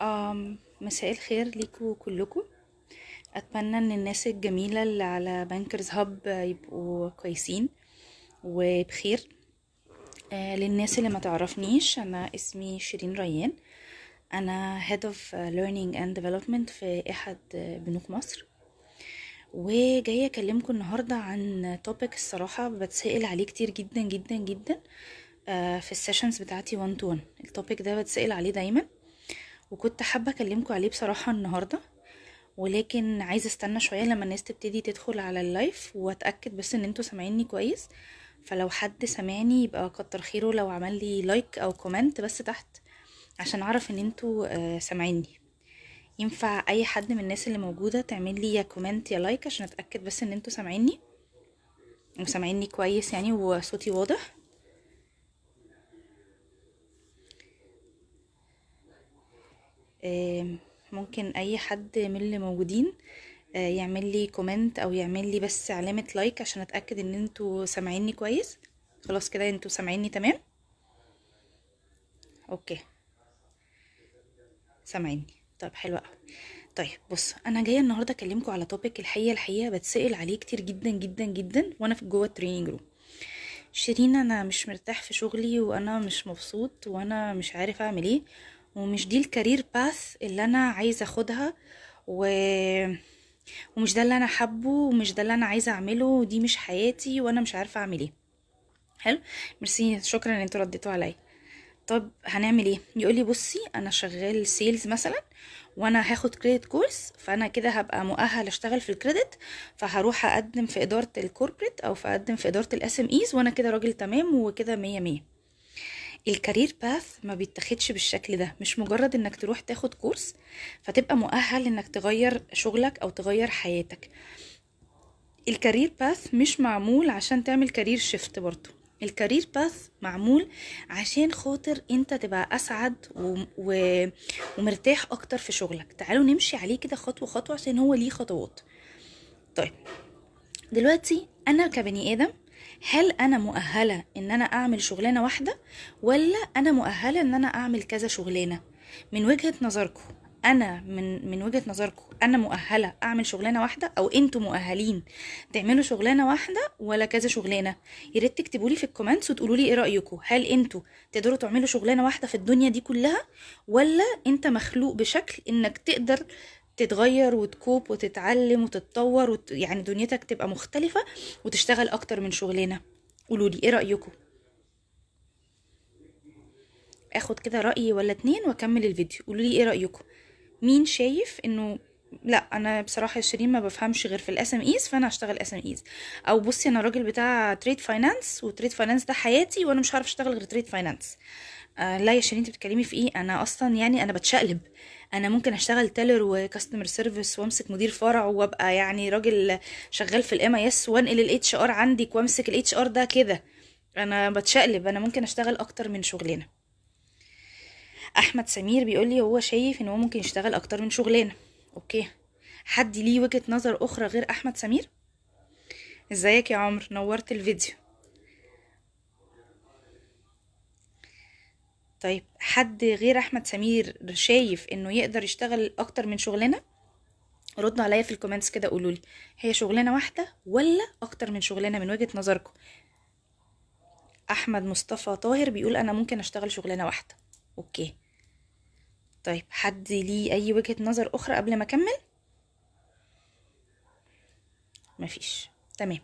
أم مساء الخير ليكوا كلكم أتمنى إن الناس الجميلة اللي على Bankers Hub يبقوا كويسين وبخير. آه، للناس اللي ما تعرفنيش أنا اسمي شيرين ريان. أنا head of learning and development في إحد بنوك مصر. وجاية أكلمكم النهارده عن topic الصراحة بتسأل عليه كتير جدا جدا جدا. في ال sessions بتاعتي 1 to 1 ال topic ده بتسأل عليه دايما. وكنت حابة اكلمكم عليه بصراحة النهارده. ولكن عايزة أستنى شوية لما الناس تبتدي تدخل على ال live وأتأكد بس إن أنتوا سامعيني كويس. فلو حد سامعني يبقى كتر خيره لو عمل لي like أو comment بس تحت عشان أعرف إن أنتوا آه، سامعيني. ينفع أي حد من الناس اللي موجودة تعمل لي يا comment يا like عشان أتأكد بس إن أنتوا سامعيني؟ وسامعيني كويس يعني وصوتي واضح. ممكن أي حد من اللي موجودين آه، يعمل لي comment أو يعمل لي بس علامة like عشان أتأكد إن أنتوا سامعيني كويس. خلاص كده أنتوا سامعيني تمام؟ okay. سامعيني. طيب حلو قوي طيب بص أنا جاية النهارده اكلمكم على topic الحقيقة الحقيقة بتسأل عليه كتير جدا جدا جدا وأنا في جوه ال training room شيرين أنا مش مرتاح في شغلي وأنا مش مبسوط وأنا مش عارف أعمل إيه. ومش دي ال career path اللي أنا عايزة أخدها و... ومش ده اللي أنا حابه ومش ده اللي أنا عايزة أعمله ودي مش حياتي وأنا مش عارفة أعمل إيه. حلو؟ ميرسي شكرا إن أنتوا رديتوا عليا. طب هنعمل إيه؟ يقول لي بصي أنا شغال sales مثلا وأنا هاخد credit course فأنا كده هبقى مؤهل أشتغل في ال credit فهروح أقدم في إدارة ال corporate أو في أقدم في إدارة ال SMEs وأنا كده راجل تمام وكده مية مية. ال career path ما بيتاخدش بالشكل ده. مش مجرد إنك تروح تاخد course فتبقى مؤهل إنك تغير شغلك أو تغير حياتك. ال career path مش معمول عشان تعمل career shift برضو. ال career path معمول عشان خاطر أنت تبقى أسعد و... و... ومرتاح أكتر في شغلك. تعالوا نمشي عليه كده خطوة خطوة عشان هو ليه خطوات. طيب دلوقتي أنا كبني آدم هل أنا مؤهلة إن أنا أعمل شغلانة واحدة ولا أنا مؤهلة إن أنا أعمل كذا شغلانة؟ من وجهة نظركم أنا من من وجهة نظركم أنا مؤهلة أعمل شغلانة واحدة أو أنتوا مؤهلين تعملوا شغلانة واحدة ولا كذا شغلانة؟ يا ريت تكتبوا لي في ال comments وتقولوا لي إيه رأيكم. هل أنتوا تقدروا تعملوا شغلانة واحدة في الدنيا دي كلها ولا أنت مخلوق بشكل إنك تقدر تتغير وت cope وتتعلم وتتطور وت... يعني دنيتك تبقى مختلفة وتشتغل أكتر من شغلانة. قولوا لي إيه رأيكم؟ آخد كده رأي ولا اتنين وأكمل الفيديو. قولوا لي إيه رأيكم؟ مين شايف إنه لا أنا بصراحة يا شيرين ما بفهمش غير في ال SMEs فأنا هشتغل SMEs. أو بصي أنا راجل بتاع trade finance و trade finance ده حياتي وأنا مش هعرف أشتغل غير trade finance آه لا يا شيرين انت بتتكلمي في إيه؟ أنا أصلا يعني أنا بتشقلب. أنا ممكن اشتغل teller و customer service وامسك مدير فرع وابقى يعني راجل شغال في ال SMEs وانقل ال HR عندك وامسك ال HR ده كده. أنا بتشقلب. أنا ممكن اشتغل أكتر من شغلانة. احمد سمير بيقول لي هو شايف ان هو ممكن يشتغل أكتر من شغلانة. okay. حد ليه وجهة نظر أخرى غير احمد سمير؟ ازيك يا عمرو نورت الفيديو. طيب حد غير أحمد سمير شايف إنه يقدر يشتغل أكتر من شغلانة؟ ردوا عليا في ال comments كده قولوا لي هي شغلانة واحدة ولا أكتر من شغلانة من وجهة نظركم؟ أحمد مصطفى طاهر بيقول أنا ممكن أشتغل شغلانة واحدة. okay. طيب حد ليه أي وجهة نظر أخرى قبل ما أكمل؟ مفيش. تمام.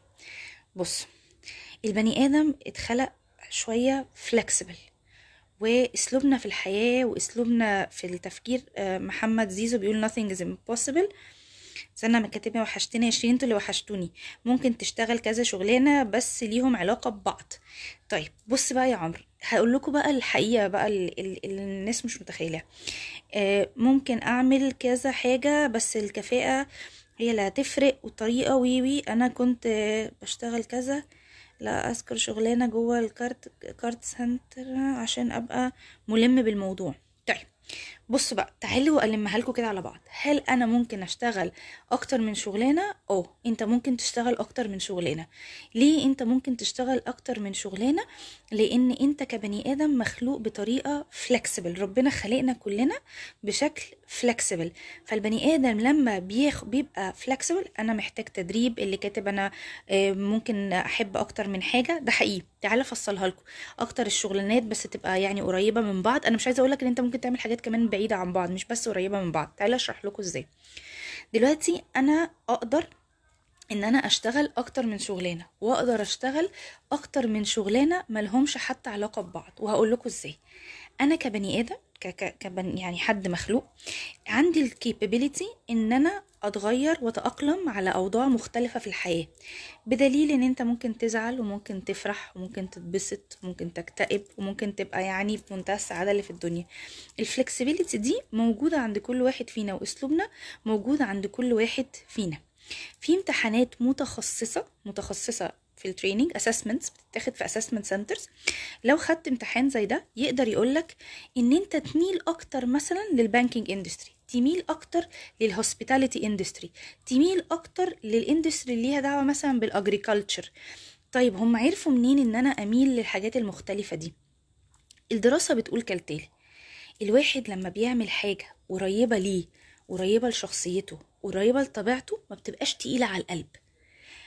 بص البني آدم اتخلق شوية فلكسبل وأسلوبنا في الحياة وأسلوبنا في التفكير آه، محمد زيزو بيقول nothing is impossible. استنى ما كاتبه وحشتني عشرين أنتوا اللي وحشتوني. ممكن تشتغل كذا شغلانة بس ليهم علاقة ببعض. طيب بص بقى يا عمرو هقول لكم بقى الحقيقة بقى اللي الناس مش متخيلها آه، ممكن أعمل كذا حاجة بس الكفاءة هي اللي هتفرق والطريقة وي وي أنا كنت بشتغل كذا. لا أذكر شغلانة جوه ال card card center عشان أبقى ملم بالموضوع. طيب بصوا بقى تعالوا ألمها لكم كده على بعض. هل أنا ممكن أشتغل أكتر من شغلانة؟ آه أنت ممكن تشتغل أكتر من شغلانة. ليه أنت ممكن تشتغل أكتر من شغلانة؟ لأن أنت كبني آدم مخلوق بطريقة flexible ربنا خلقنا كلنا بشكل فلكسبل فالبني آدم لما بيخ بيبقى فلكسبل أنا محتاج تدريب اللي كاتب أنا آه، ممكن أحب أكتر من حاجة. ده حقيقي. تعالى أفصلها لكم. أكتر الشغلانات بس تبقى يعني قريبة من بعض. أنا مش عايزة أقول لك إن أنت ممكن تعمل حاجات كمان بعيدة عن بعض مش بس قريبة من بعض. تعالى أشرح لكم إزاي. دلوقتي أنا أقدر إن أنا أشتغل أكتر من شغلانة وأقدر أشتغل أكتر من شغلانة ملهمش حتى علاقة ببعض. وهقول لكم إزاي. أنا كبني آدم يعني حد مخلوق عندي ال capability إن أنا أتغير وأتأقلم على أوضاع مختلفة في الحياة. بدليل إن أنت ممكن تزعل وممكن تفرح وممكن تتبسط وممكن تكتئب وممكن تبقى يعني في منتهى السعادة اللي في الدنيا. ال flexibility دي موجودة عند كل واحد فينا وأسلوبنا موجود عند كل واحد فينا. في امتحانات متخصصة متخصصة في ال training assessments بتتاخد في assessment centers لو خدت امتحان زي ده يقدر يقولك إن أنت تميل أكتر مثلا لل banking industry تميل أكتر لل hospitality industry تميل أكتر لل industry اللي ليها دعوة مثلا بال agriculture طيب هم عرفوا منين إن أنا أميل للحاجات المختلفة دي؟ الدراسة بتقول كالتالي الواحد لما بيعمل حاجة قريبة ليه قريبة لشخصيته قريبة لطبيعته ما بتبقاش تقيلة على القلب.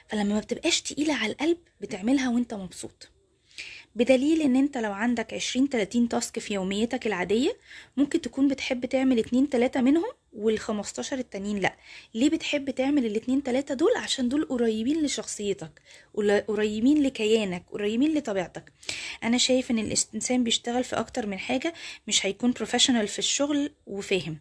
فلما ما بتبقاش تقيلة على القلب بتعملها وأنت مبسوط. بدليل إن أنت لو عندك 20 30 تاسك في يوميتك العادية ممكن تكون بتحب تعمل اتنين تلاتة منهم وال15 التانيين لأ. ليه بتحب تعمل الاتنين تلاتة دول؟ عشان دول قريبين لشخصيتك قريبين لكيانك قريبين لطبيعتك. أنا شايف إن الإنسان بيشتغل في أكتر من حاجة مش هيكون بروفيشنال في الشغل وفاهم.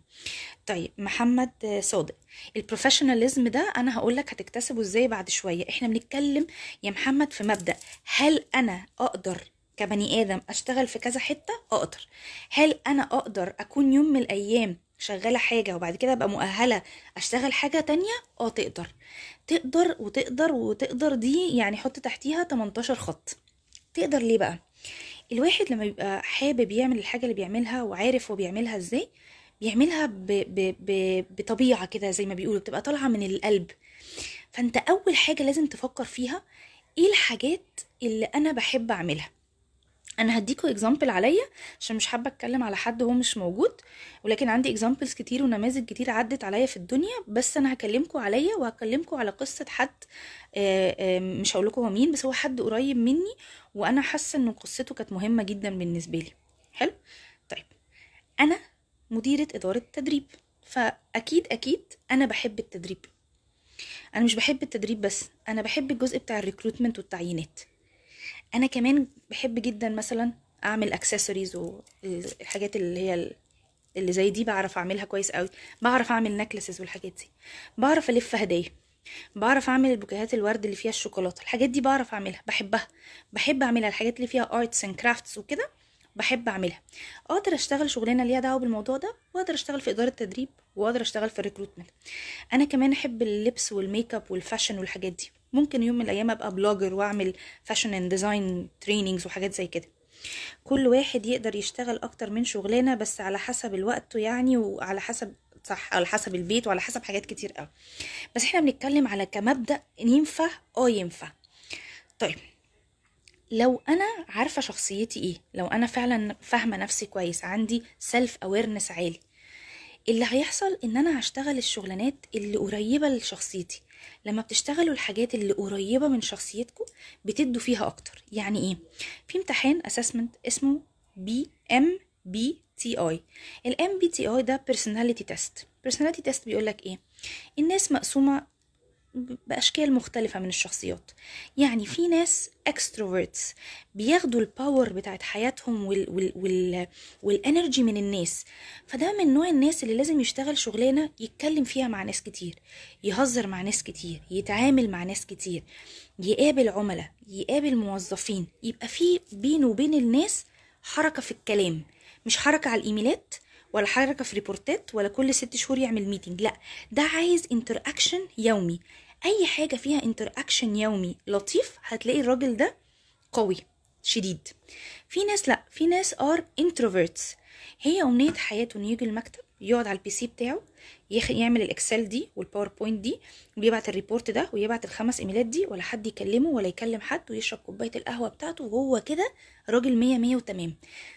طيب محمد صادق البروفيشناليزم ده أنا هقول لك هتكتسبه إزاي بعد شوية. إحنا بنتكلم يا محمد في مبدأ هل أنا أقدر كبني آدم أشتغل في كذا حتة؟ أقدر. هل أنا أقدر أكون يوم من الأيام شغالة حاجة وبعد كده أبقى مؤهلة أشتغل حاجة تانية؟ آه تقدر. تقدر وتقدر وتقدر دي يعني حط تحتيها 18 خط. تقدر ليه بقى؟ الواحد لما بيبقى حابب يعمل الحاجة اللي بيعملها وعارف هو بيعملها إزاي بيعملها ب... ب... ب... بطبيعة كده زي ما بيقولوا بتبقى طالعة من القلب. فأنت أول حاجة لازم تفكر فيها إيه الحاجات اللي أنا بحب أعملها. أنا هديكوا example عليا عشان مش حابة أتكلم على حد هو مش موجود ولكن عندي examples كتير ونماذج كتير عدت عليا في الدنيا بس أنا هكلمكوا عليا وهكلمكوا على قصة حد آه، آه، مش هقول هو مين بس هو حد قريب مني وأنا حاسة إن قصته كانت مهمة جدا بالنسبة لي. حلو؟ طيب. أنا مديرة إدارة تدريب فأكيد أكيد أنا بحب التدريب. أنا مش بحب التدريب بس أنا بحب الجزء بتاع ال recruitment والتعيينات. أنا كمان بحب جدا مثلا أعمل اكسسوارز والحاجات اللي هي ال- اللي زي دي بعرف أعملها كويس قوي بعرف أعمل necklaces والحاجات دي. بعرف ألف هدايا. بعرف أعمل البوكيهات الورد اللي فيها الشوكولاتة. الحاجات دي بعرف أعملها بحبها. بحب أعملها. الحاجات اللي فيها arts and crafts وكده بحب أعملها. أقدر أشتغل شغلانة ليها دعوة بالموضوع ده وأقدر أشتغل في إدارة تدريب وأقدر أشتغل في ال recruitment أنا كمان أحب اللبس وال makeup وال fashion والحاجات دي. ممكن يوم من الأيام أبقى blogger وأعمل fashion and design trainings وحاجات زي كده. كل واحد يقدر يشتغل أكتر من شغلانة بس على حسب الوقت يعني وعلى حسب صح على حسب البيت وعلى حسب حاجات كتير قوي بس إحنا بنتكلم على كمبدأ ينفع آه ينفع. طيب لو أنا عارفة شخصيتي إيه لو أنا فعلا فاهمة نفسي كويس عندي self awareness عالي اللي هيحصل إن أنا هشتغل الشغلانات اللي قريبة لشخصيتي. لما بتشتغلوا الحاجات اللي قريبة من شخصيتكم بتدوا فيها أكتر. يعني إيه؟ في امتحان assessment اسمه بي MBTI ال MBTI ده personality test personality test بيقول لك إيه؟ الناس مقسومة بأشكال مختلفة من الشخصيات. يعني في ناس extroverts بياخدوا ال power بتاعت حياتهم وال وال وال وال energy من الناس. فده من نوع الناس اللي لازم يشتغل شغلانة يتكلم فيها مع ناس كتير يهزر مع ناس كتير يتعامل مع ناس كتير يقابل عملاء يقابل موظفين. يبقى في بينه وبين الناس حركة في الكلام مش حركة على الإيميلات ولا حركة في report ات ولا كل ست شهور يعمل meeting لا ده عايز interaction يومي. أي حاجة فيها interaction يومي لطيف هتلاقي الراجل ده قوي شديد. في ناس لا في ناس are introverts. هي أمنية حياته إنه يجي المكتب يقعد على ال PC بتاعه يخ... يعمل ال Excel دي وال PowerPoint دي ويبعت ال report ده ويبعت الخمس ايميلات دي ولا حد يكلمه ولا يكلم حد ويشرب كوباية القهوة بتاعته وهو كده راجل مية مية وتمام.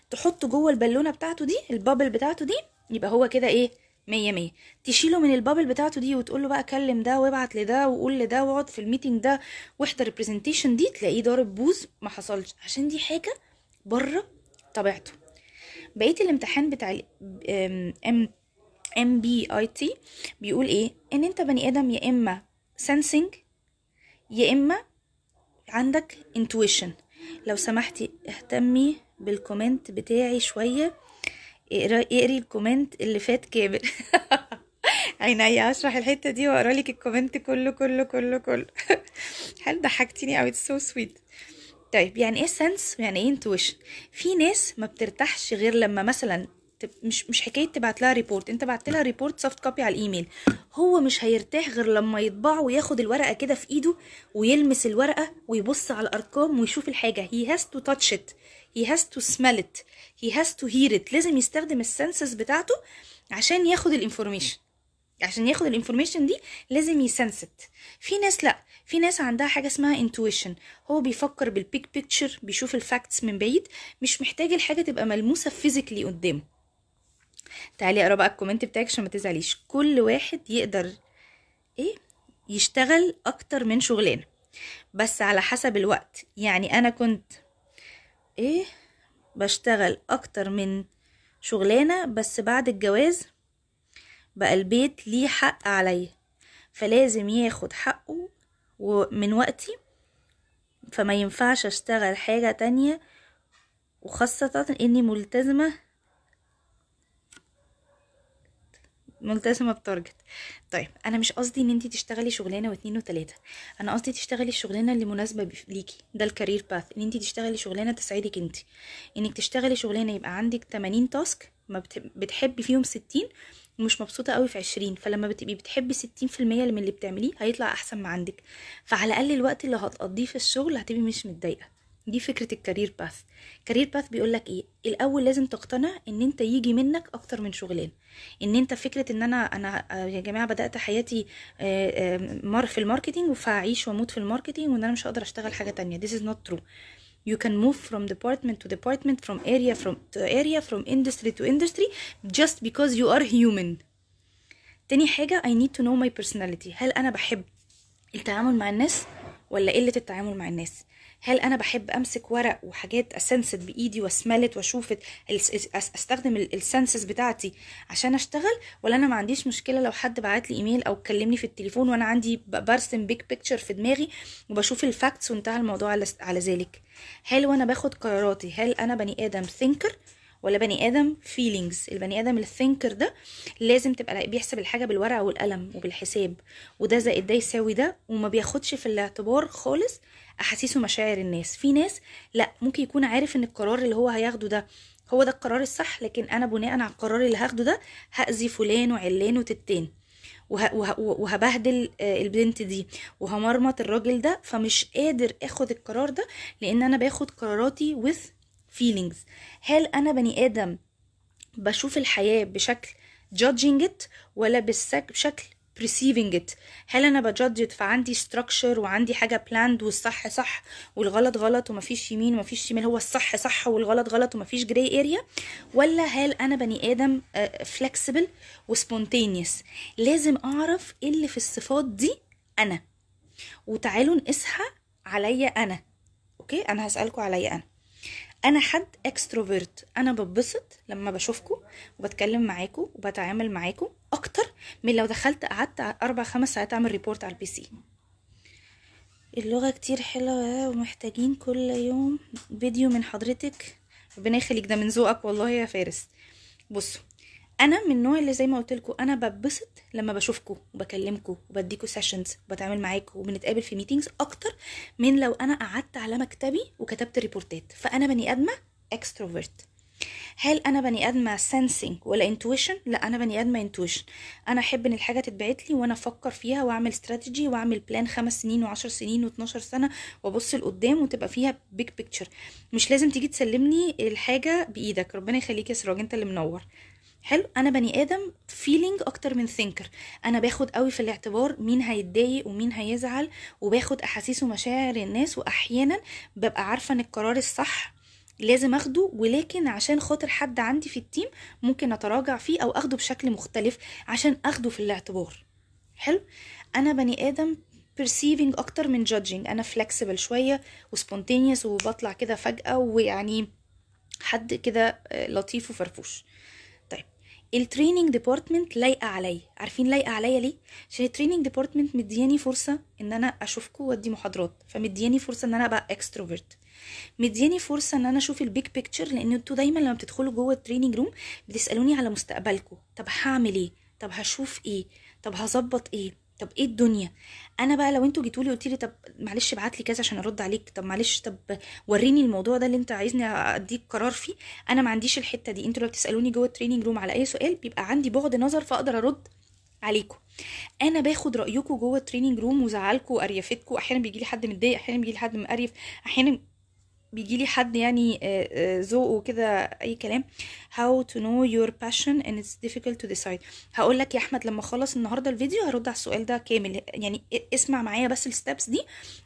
تحطه جوه البالونة بتاعته دي ال bubble بتاعته دي يبقى هو كده إيه مية مية. تشيله من ال bubble بتاعته دي وتقول له بقى كلم ده وابعت لده وقول لده واقعد في ال meeting ده واحضر ال presentation دي تلاقيه ضارب بوز ما حصلش. عشان دي حاجة بره طبيعته. بقية الامتحان بتاع آم MBTI بيقول إيه؟ إن أنت بني آدم يا إما sensing يا إما عندك intuition. لو سمحتي اهتمي بال comment بتاعي شوية. اقرأ- اقري ال comment اللي فات كامل. عينيا اشرح الحتة دي وأقرأ لك ال comment كله كله كله كله. هل ضحكتيني؟ قوي so sweet طيب يعني إيه sense يعني إيه intuition في ناس ما بترتاحش غير لما مثلا مش مش حكاية تبعت لها report أنت بعت لها report soft copy على الإيميل. هو مش هيرتاح غير لما يطبعه وياخد الورقة كده في إيده ويلمس الورقة ويبص على الأرقام ويشوف الحاجة. He has to touch it. He has to smell it. He has to hear it. لازم يستخدم ال senses بتاعته عشان ياخد ال information عشان ياخد ال information دي لازم ي sense it في ناس لأ. في ناس عندها حاجة اسمها intuition هو بيفكر بال big picture بيشوف ال facts من بعيد مش محتاج الحاجة تبقى ملموسة physically قدامه. تعالي اقرأ بقى الكومنت بتاعك عشان ما تزعليش. كل واحد يقدر إيه؟ يشتغل أكتر من شغلانة. بس على حسب الوقت. يعني أنا كنت إيه؟ بشتغل أكتر من شغلانة بس بعد الجواز بقى البيت ليه حق عليا. فلازم ياخد حقه ومن وقتي فما ينفعش أشتغل حاجة تانية وخاصة إني ملتزمة ملتزمة ب target. طيب أنا مش قصدي إن أنتي تشتغلي شغلانة واتنين وتلاتة. أنا قصدي تشتغلي الشغلانة اللي مناسبة ليكي. ده ال career path إن أنتي تشتغلي شغلانة تسعدك أنتي. إنك تشتغلي شغلانة يبقى عندك 80 task ما بت- بتحبي فيهم 60 ومش مبسوطة قوي في 20 فلما بتبقي بتحبي 60% من اللي بتعمليه هيطلع أحسن ما عندك. فعلى الأقل الوقت اللي هتقضيه في الشغل هتبقي مش متضايقة. دي فكرة ال career path career path بيقول لك إيه؟ الأول لازم تقتنع إن أنت يجي منك أكتر من شغلانه إن أنت فكرة إن أنا أنا آه، يا جماعة بدأت حياتي آه، آه، في ال marketing فهعيش وأموت في ال marketing وإن أنا مش هقدر أشتغل حاجة تانية. This is not true. you can move from department to department from area from to area from industry to industry just because you are human تاني حاجة I need to know my personality هل أنا بحب التعامل مع الناس ولا قلة التعامل مع الناس هل أنا بحب أمسك ورق وحاجات وأشوف ال- الس- أس- أستخدم ال senses بتاعتي عشان أشتغل؟ ولا أنا ما عنديش مشكلة لو حد بعت لي إيميل أو كلمني في التليفون وأنا عندي برسم big picture في دماغي وبشوف ال facts وانتهى الموضوع على ذلك. هل وأنا باخد قراراتي هل أنا بني آدم thinker ولا بني آدم feelings البني آدم ال thinker ده لازم تبقى بيحسب الحاجة بالورقة والقلم وبالحساب. وده زائد ده يساوي ده وما بياخدش في الاعتبار خالص احاسيس ومشاعر الناس. في ناس لا ممكن يكون عارف إن القرار اللي هو هياخده ده هو ده القرار الصح لكن أنا بناء على القرار اللي هاخده ده هأذي فلان وعلان. وه... وهبهدل آه، البنت دي. وهمرمط الراجل ده فمش قادر آخد القرار ده لأن أنا باخد قراراتي with feelings. هل أنا بني آدم بشوف الحياة بشكل judging it ولا بشكل perceiving it هل أنا بجادج فعندي structure وعندي حاجة planned والصح صح والغلط غلط ومفيش يمين ومفيش شمال هو الصح صح والغلط غلط ومفيش gray area ولا هل أنا بني آدم آه، flexible وسبونتينيوس لازم أعرف اللي في الصفات دي أنا. وتعالوا نقيسها عليا أنا. okay؟ أنا هسألكوا عليا أنا. أنا حد extrovert أنا ببسط لما بشوفكم وبتكلم معاكم وبتعامل معاكم أكتر من لو دخلت قعدت أربع خمس ساعات أعمل report على ال PC اللغة كتير حلوة ومحتاجين كل يوم فيديو من حضرتك. ربنا يخليك ده من ذوقك والله يا فارس. بصوا أنا من النوع اللي زي ما قلت لكم أنا ببسط لما بشوفكم وبكلمكم وبديكوا sessions وبتعامل معاكم وبنتقابل في meetings أكتر من لو أنا قعدت على مكتبي وكتبت report ات فأنا بني أدمة extrovert هل أنا بني أدمة sensing ولا intuition لا أنا بني أدمة intuition أنا أحب إن الحاجة تتبعت لي وأنا أفكر فيها وأعمل استراتيجي وأعمل plan خمس سنين وعشر سنين و12 سنة وأبص لقدام وتبقى فيها big picture مش لازم تيجي تسلمني الحاجة بإيدك. ربنا يخليك يا سراج أنت اللي منور. حلو. أنا بني آدم feeling أكتر من thinker أنا باخد قوي في الاعتبار مين هيتضايق ومين هيزعل وباخد أحاسيس ومشاعر الناس وأحيانا ببقى عارفة إن القرار الصح لازم آخده ولكن عشان خاطر حد عندي في ال team ممكن أتراجع فيه أو آخده بشكل مختلف عشان آخده في الاعتبار. حلو. أنا بني آدم perceiving أكتر من judging. أنا flexible شوية و spontaneous وبطلع كده فجأة ويعني حد كده لطيف وفرفوش. ال training department لايقة عليا. عارفين لايقة عليا ليه؟ عشان ال training department مدياني فرصة إن أنا اشوفكم وأدي محاضرات. فمدياني فرصة إن أنا أبقى extrovert مدياني فرصة إن أنا أشوف ال big picture لأن أنتوا دايما لما بتدخلوا جوه ال training room بتسألوني على مستقبلكم طب هعمل إيه؟ طب هشوف إيه؟ طب هظبط إيه؟ طب إيه الدنيا؟ أنا بقى لو أنتوا جيتولي قلت لي طب معلش ابعت لي كذا عشان ارد عليك طب معلش طب وريني الموضوع ده اللي انت عايزني اديك قرار فيه. أنا ما عنديش الحتة دي أنتوا لو بتسألوني جوه ال training room على اي سؤال بيبقى عندي بعد نظر فاقدر ارد عليكم. أنا باخد رايكم جوه ال training room وزعلكم وقرفتكم أحيانا بيجي لي حد متضايق أحيانا بيجي لي حد مقريف أحيانا بيجي لي حد يعني ذوقه كده أي كلام how to know your passion and it's difficult to decide. هقول لك يا أحمد لما أخلص النهارده الفيديو هرد على السؤال ده كامل. يعني اسمع معايا بس ال steps دي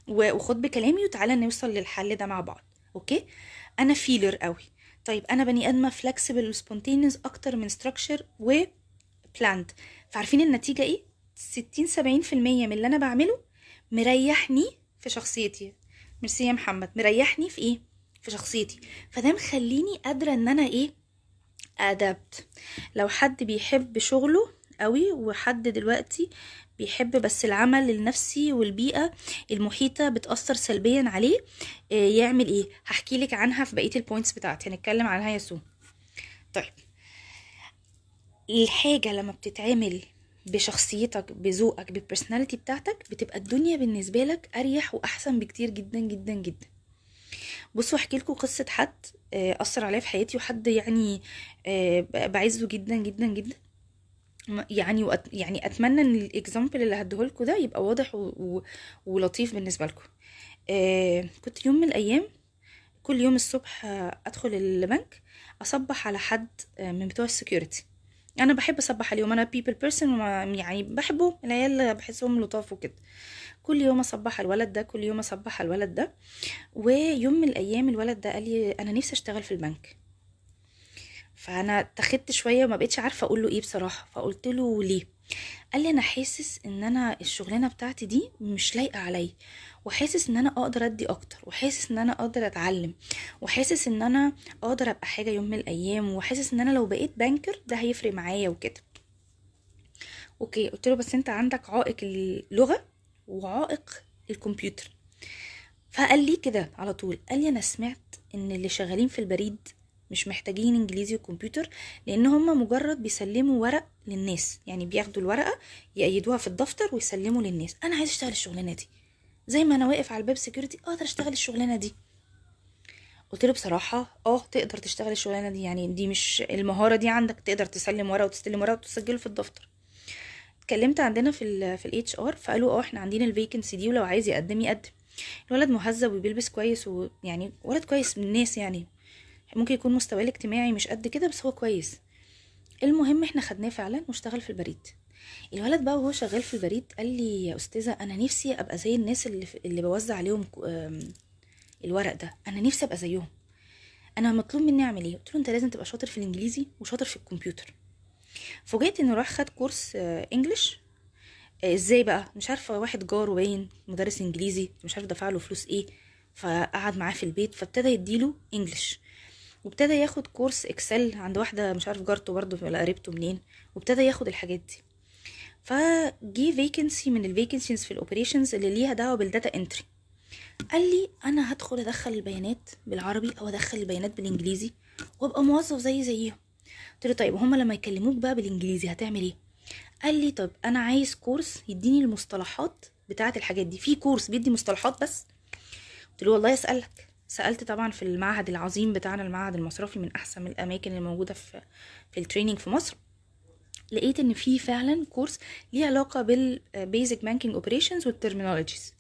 وخد بكلامي وتعالى نوصل للحل ده مع بعض. okay؟ أنا feeler قوي. طيب أنا بني آدمة flexible و spontaneous أكتر من structured و planned فعارفين النتيجة إيه؟ 60 70% من اللي أنا بعمله مريحني في شخصيتي. ميرسي يا محمد. مريحني في إيه؟ في شخصيتي. فده مخليني قادرة إن أنا إيه؟ adapt لو حد بيحب شغله قوي وحد دلوقتي بيحب بس العمل النفسي والبيئة المحيطة بتأثر سلبيا عليه يعمل إيه؟ هحكي لك عنها في بقية ال points بتاعتي. هنتكلم عنها يا سو. طيب. الحاجة لما بتتعمل بشخصيتك بذوقك بال personality بتاعتك بتبقى الدنيا بالنسبة لك أريح وأحسن بكتير جدا جدا جدا. بصوا أحكي لكم قصة حد أثر عليا في حياتي وحد يعني بعزه جدا جدا جدا. يعني وأت يعني أتمنى إن ال example اللي هديهولكوا ده يبقى واضح. ولطيف بالنسبة لكم. كنت يوم من الأيام كل يوم الصبح أدخل البنك أصبح على حد من بتوع ال security أنا بحب اصبح عليهم أنا people person يعني بحبهم العيال بحسهم لطاف وكده. كل يوم أصبح الولد ده كل يوم أصبح الولد ده. ويوم من الأيام الولد ده قال لي أنا نفسي أشتغل في البنك. فأنا اتخضيت شوية وما بقتش عارفة أقول له إيه بصراحة. فقلت له ليه؟ قال لي أنا حاسس إن أنا الشغلانة بتاعتي دي مش لايقة عليا. وحاسس إن أنا أقدر أدي أكتر وحاسس إن أنا أقدر أتعلم وحاسس إن أنا أقدر أبقى حاجة يوم من الأيام وحاسس إن أنا لو بقيت banker ده هيفرق معايا وكده. okay قلت له بس أنت عندك عائق اللغة وعائق الكمبيوتر. فقال لي كده على طول قال لي أنا سمعت إن اللي شغالين في البريد مش محتاجين إنجليزي وكمبيوتر لأن هم مجرد بيسلموا ورق للناس يعني بياخدوا الورقة يقيدوها في الدفتر ويسلموا للناس. أنا عايز أشتغل الشغلانة دي. زي ما أنا واقف على الباب security أقدر أشتغل الشغلانة دي. قلت له بصراحة آه تقدر تشتغل الشغلانة دي يعني دي مش المهارة دي عندك تقدر تسلم ورقة وتستلم ورقة وتسجله في الدفتر. اتكلمت عندنا في ال في ال HR فقالوا آه إحنا عندنا ال vacancy دي ولو عايز يقدم يقدم. الولد مهذب وبيلبس كويس ويعني ولد كويس من الناس يعني. ممكن يكون مستواه الاجتماعي مش قد كده بس هو كويس. المهم إحنا خدناه فعلا واشتغل في البريد. الولد بقى وهو شغال في البريد قال لي يا أستاذة أنا نفسي أبقى زي الناس اللي اللي بوزع عليهم الورق ده. أنا نفسي أبقى زيهم. أنا مطلوب مني أعمل إيه؟ قلت له أنت لازم تبقى شاطر في الإنجليزي وشاطر في الكمبيوتر. فوجئت إنه راح خد كورس انجلش إزاي بقى؟ مش عارفة واحد جاره باين مدرس إنجليزي مش عارف دفع له فلوس إيه. فقعد معاه في البيت فابتدى يديله English وابتدى ياخد course إكسل عند واحدة مش عارف جارته برضه ولا قريبته منين وابتدى ياخد الحاجات دي. فجي vacancy من ال vacancies في ال operations اللي ليها دعوة بال data entry قال لي أنا هدخل أدخل البيانات بالعربي أو أدخل البيانات بالإنجليزي وأبقى موظف زي زيهم. قلت له طيب هما لما يكلموك بقى بالإنجليزي هتعمل إيه؟ قال لي طب أنا عايز course يديني المصطلحات بتاعه الحاجات دي. في course بيدي مصطلحات بس. قلت له والله أسألك. سألت طبعا في المعهد العظيم بتاعنا المعهد المصرفي من أحسن الأماكن الموجودة في في ال training في مصر. لقيت إن في فعلا course ليه علاقة بال basic banking operations وال terminologies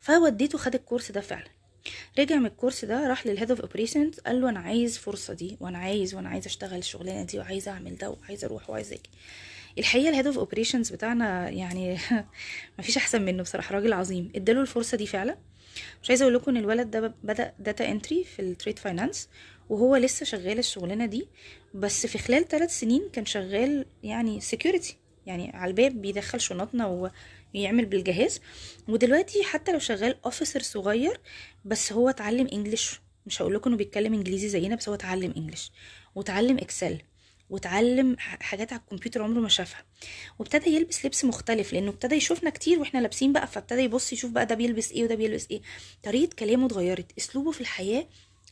فوديته خد ال course ده فعلا. رجع من ال course ده راح لل head of operations قال له أنا عايز فرصة دي وأنا عايز وأنا عايز أشتغل الشغلانة دي وعايز أعمل ده وعايز أروح وعايز أجي. الحقيقة ال head of operations بتاعنا يعني مفيش أحسن منه بصراحة راجل عظيم. إداله الفرصة دي فعلا. مش عايزه أقول لكم إن الولد ده بدأ data entry في ال trade finance وهو لسه شغال الشغلانة دي. بس في خلال ثلاث سنين كان شغال يعني security يعني على الباب بيدخل شنطنا ويعمل بالجهاز. ودلوقتي حتى لو شغال officer صغير بس هو اتعلم English مش هقول لكم إنه بيتكلم إنجليزي زينا بس هو اتعلم English وتعلم اكسل وتعلم حاجات على الكمبيوتر عمره ما شافها. وابتدى يلبس لبس مختلف لأنه ابتدى يشوفنا كتير وإحنا لابسين بقى فابتدى يبص يشوف بقى ده بيلبس إيه وده بيلبس إيه. طريقة كلامه اتغيرت. أسلوبه في الحياة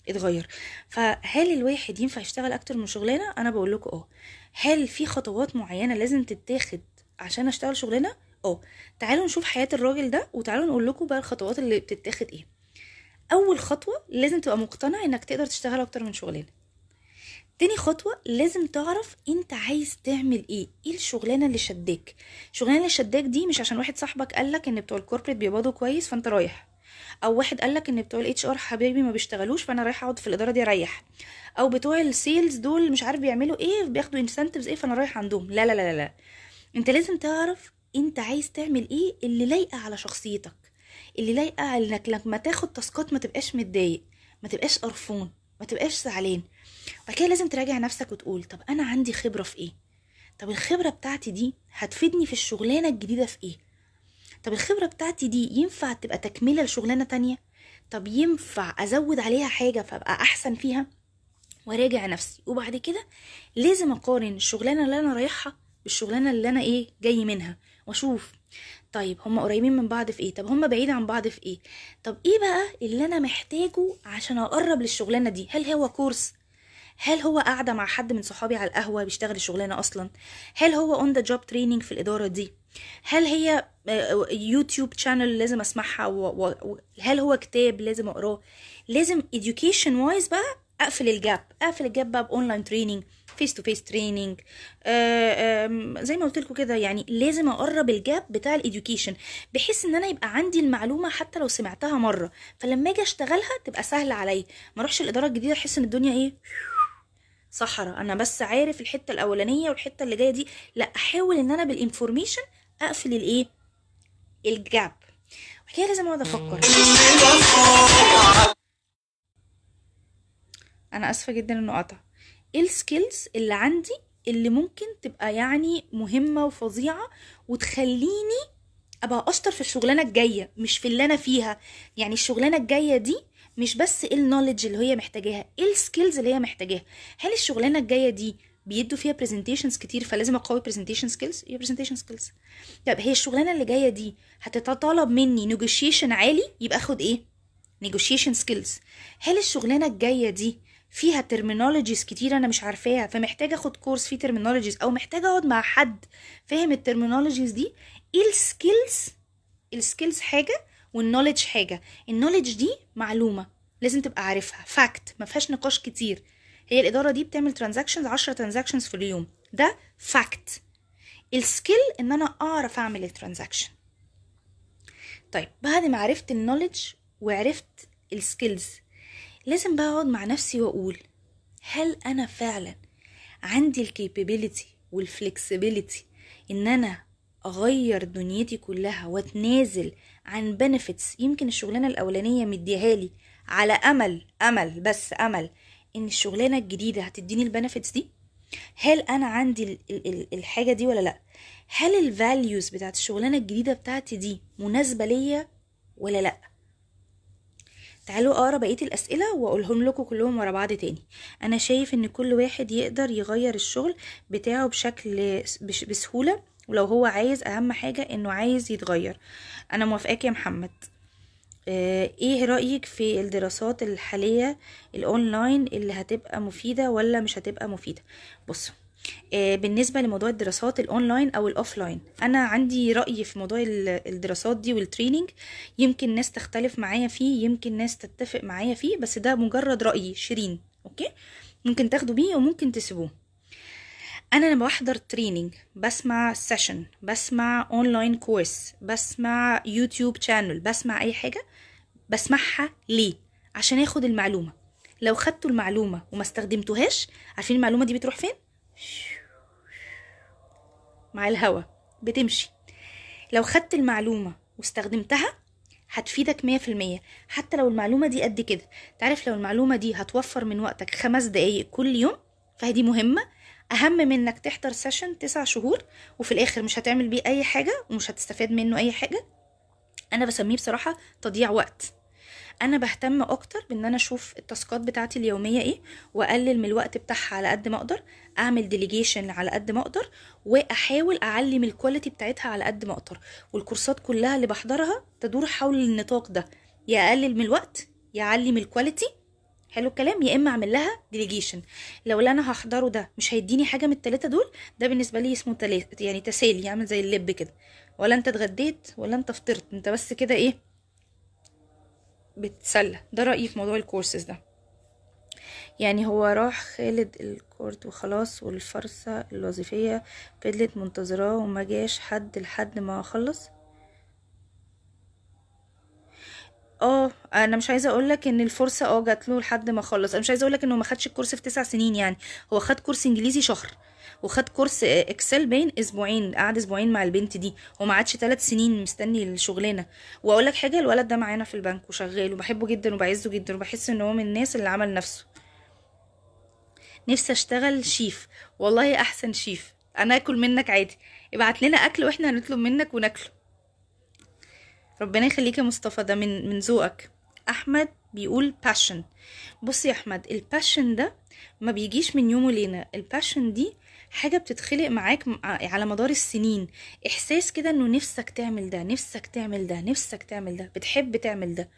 اتغير. فهل الواحد ينفع يشتغل أكتر من شغلانة؟ أنا بقول لكم آه. هل في خطوات معينة لازم تتاخد عشان أشتغل شغلانة؟ آه. تعالوا نشوف حياة الراجل ده وتعالوا نقول لكم بقى الخطوات اللي بتتاخد إيه. أول خطوة لازم تبقى مقتنع إنك تقدر تشتغل أكتر من شغلانة. تاني خطوة لازم تعرف أنت عايز تعمل إيه. إيه الشغلانة اللي شداك؟ الشغلانة اللي شداك دي مش عشان واحد صاحبك قالك إن بتوع ال corporate بيقبضوا كويس فأنت رايح. أو واحد قالك إن بتوع ال HR حبايبي ما بيشتغلوش فأنا رايح أقعد في الإدارة دي أريح. أو بتوع ال sales دول مش عارف بيعملوا إيه بياخدوا incentives إيه فأنا رايح عندهم. لا لا لا لا أنت لازم تعرف أنت عايز تعمل إيه اللي لايقة على شخصيتك اللي لايقة على إنك لما تاخد تاسكات ما تبقاش متضايق ما تبقاش قرفان ما تبقاش زعلان. بعد كده لازم تراجع نفسك وتقول طب أنا عندي خبرة في إيه؟ طب الخبرة بتاعتي دي هتفيدني في الشغلانة الجديدة في إيه؟ طب الخبرة بتاعتي دي ينفع تبقى تكملة لشغلانة تانية؟ طب ينفع أزود عليها حاجة فأبقى أحسن فيها؟ وراجع نفسي. وبعد كده لازم أقارن الشغلانة اللي أنا رايحها بالشغلانة اللي أنا إيه جاي منها وأشوف طيب هما قريبين من بعض في إيه؟ طب هما بعيد عن بعض في إيه؟ طب إيه بقى اللي أنا محتاجه عشان أقرب للشغلانة دي؟ هل هو course؟ هل هو قاعدة مع حد من صحابي على القهوة بيشتغل الشغلانة أصلا؟ هل هو on the job training في الإدارة دي؟ هل هي YouTube channel لازم أسمعها؟ هل هو كتاب لازم أقراه؟ لازم education wise بقى أقفل ال gap أقفل ال gap بقى ب online training face to face training زي ما قلت لكم كده يعني لازم أقرب ال gap بتاع ال education بحيث إن أنا يبقى عندي المعلومة حتى لو سمعتها مرة. فلما أجي أشتغلها تبقى سهلة عليا. ما أروحش الإدارة الجديدة أحس إن الدنيا إيه؟ صحراء. أنا بس عارف الحتة الأولانية والحتة اللي جاية دي. لا أحاول إن أنا بال information أقفل الإيه؟ ال gap. وبعد لازم أقعد أفكر. أنا آسفة جدا إنه قطع. إيه ال skills اللي عندي اللي ممكن تبقى يعني مهمة وفظيعة وتخليني أبقى أشطر في الشغلانة الجاية مش في اللي أنا فيها؟ يعني الشغلانة الجاية دي مش بس إيه ال knowledge اللي هي محتاجاها إيه ال skills اللي هي محتاجاها. هل الشغلانة الجاية دي بيدوا فيها presentations كتير فلازم أقوي presentation skills هي presentation skills طب هي الشغلانة اللي جاية دي هتتطلب مني نيجوشيشن عالي؟ يبقى أخد إيه؟ negotiation skills هل الشغلانة الجاية دي فيها terminologies كتير أنا مش عارفاها فمحتاجة أخد course فيه terminologies أو محتاجة أقعد مع حد فاهم ال terminologies دي؟ إيه ال skills ال skills حاجة وال knowledge حاجة. ال knowledge دي معلومة لازم تبقى عارفها. fact ما فيهاش نقاش كتير. هي الإدارة دي بتعمل transactions 10 transactions في اليوم. ده fact ال skill إن أنا أعرف أعمل ال transaction طيب بعد ما عرفت ال knowledge وعرفت ال skills لازم بقى أقعد مع نفسي وأقول هل أنا فعلا عندي ال capability وال flexibility إن أنا أغير دنيتي كلها وأتنازل عن benefits يمكن الشغلانة الأولانية مديها لي على أمل أمل بس أمل. إن الشغلانة الجديدة هتديني ال benefits دي؟ هل أنا عندي ال ال الحاجة دي ولا لأ؟ هل ال values بتاعت الشغلانة الجديدة بتاعتي دي مناسبة ليا ولا لأ؟ تعالوا أقرأ بقية الأسئلة وأقولهم لكم كلهم ورا بعض تاني. أنا شايف إن كل واحد يقدر يغير الشغل بتاعه بشكل بسهولة ولو هو عايز أهم حاجة إنه عايز يتغير. أنا موافقاك يا محمد. إيه رأيك في الدراسات الحالية الاونلاين اللي هتبقى مفيدة ولا مش هتبقى مفيدة؟ بص آه، بالنسبة لموضوع الدراسات الاونلاين أو ال offline أنا عندي رأي في موضوع ال- الدراسات دي وال training يمكن ناس تختلف معايا فيه يمكن ناس تتفق معايا فيه بس ده مجرد رأيي شيرين okay؟ ممكن تاخدوا بيه وممكن تسيبوه. أنا لما بحضر training بسمع session بسمع online course بسمع YouTube channel بسمع اي حاجة بسمعها ليه؟ عشان آخد المعلومة. لو خدتوا المعلومة وما استخدمتوهاش عارفين المعلومة دي بتروح فين؟ مع الهوا. بتمشي. لو خدت المعلومة واستخدمتها هتفيدك مية في المية. حتى لو المعلومة دي قد كده. تعرف لو المعلومة دي هتوفر من وقتك خمس دقايق كل يوم؟ فهي دي مهمة. أهم من إنك تحضر سيشن تسع شهور وفي الآخر مش هتعمل بيه أي حاجة ومش هتستفاد منه أي حاجة. أنا بسميه بصراحة تضييع وقت. أنا بهتم أكتر بإن أنا أشوف ال tasks بتاعتي اليومية إيه وأقلل من الوقت بتاعها على قد ما أقدر أعمل delegation على قد ما أقدر وأحاول اعلي ال quality بتاعتها على قد ما أقدر. والكورسات كلها اللي بحضرها تدور حول النطاق ده يا أقلل من الوقت يا أعلي من ال quality حلو الكلام؟ يا إما أعمل لها delegation لو اللي أنا هحضره ده مش هيديني حاجة من التلاتة دول ده بالنسبة لي اسمه تلا... يعني تسالي يعمل زي اللب كده. ولا أنت اتغديت ولا أنت فطرت أنت بس كده إيه بتسلى. ده رأيي في موضوع الكورسز ده. يعني هو راح خد الكورس وخلاص والفرصة الوظيفية فضلت منتظراه وما جاش حد لحد ما خلص. آه أنا مش عايزة أقول لك إن الفرصة آه جات له لحد ما خلص. أنا مش عايزة أقول لك إنه ما خدش ال course في تسع سنين يعني. هو خد course إنجليزي شهر. وخد course Excel باين أسبوعين قعد أسبوعين مع البنت دي وما عادش ثلاث سنين مستني الشغلانة. وأقول لك حاجة الولد ده معانا في البنك وشغال وبحبه جدا وبعزه جدا وبحس إن هو من الناس اللي عمل نفسه. نفسي أشتغل شيف. والله أحسن شيف. أنا آكل منك عادي. ابعت لنا أكل وإحنا هنطلب منك وناكله. ربنا يخليك يا مصطفى ده من من ذوقك. أحمد بيقول passion بص يا أحمد ال passion ده ما بيجيش من يوم وليلة. ال passion دي حاجة بتتخلق معاك م- على مدار السنين. إحساس كده إنه نفسك تعمل ده نفسك تعمل ده نفسك تعمل ده بتحب تعمل ده.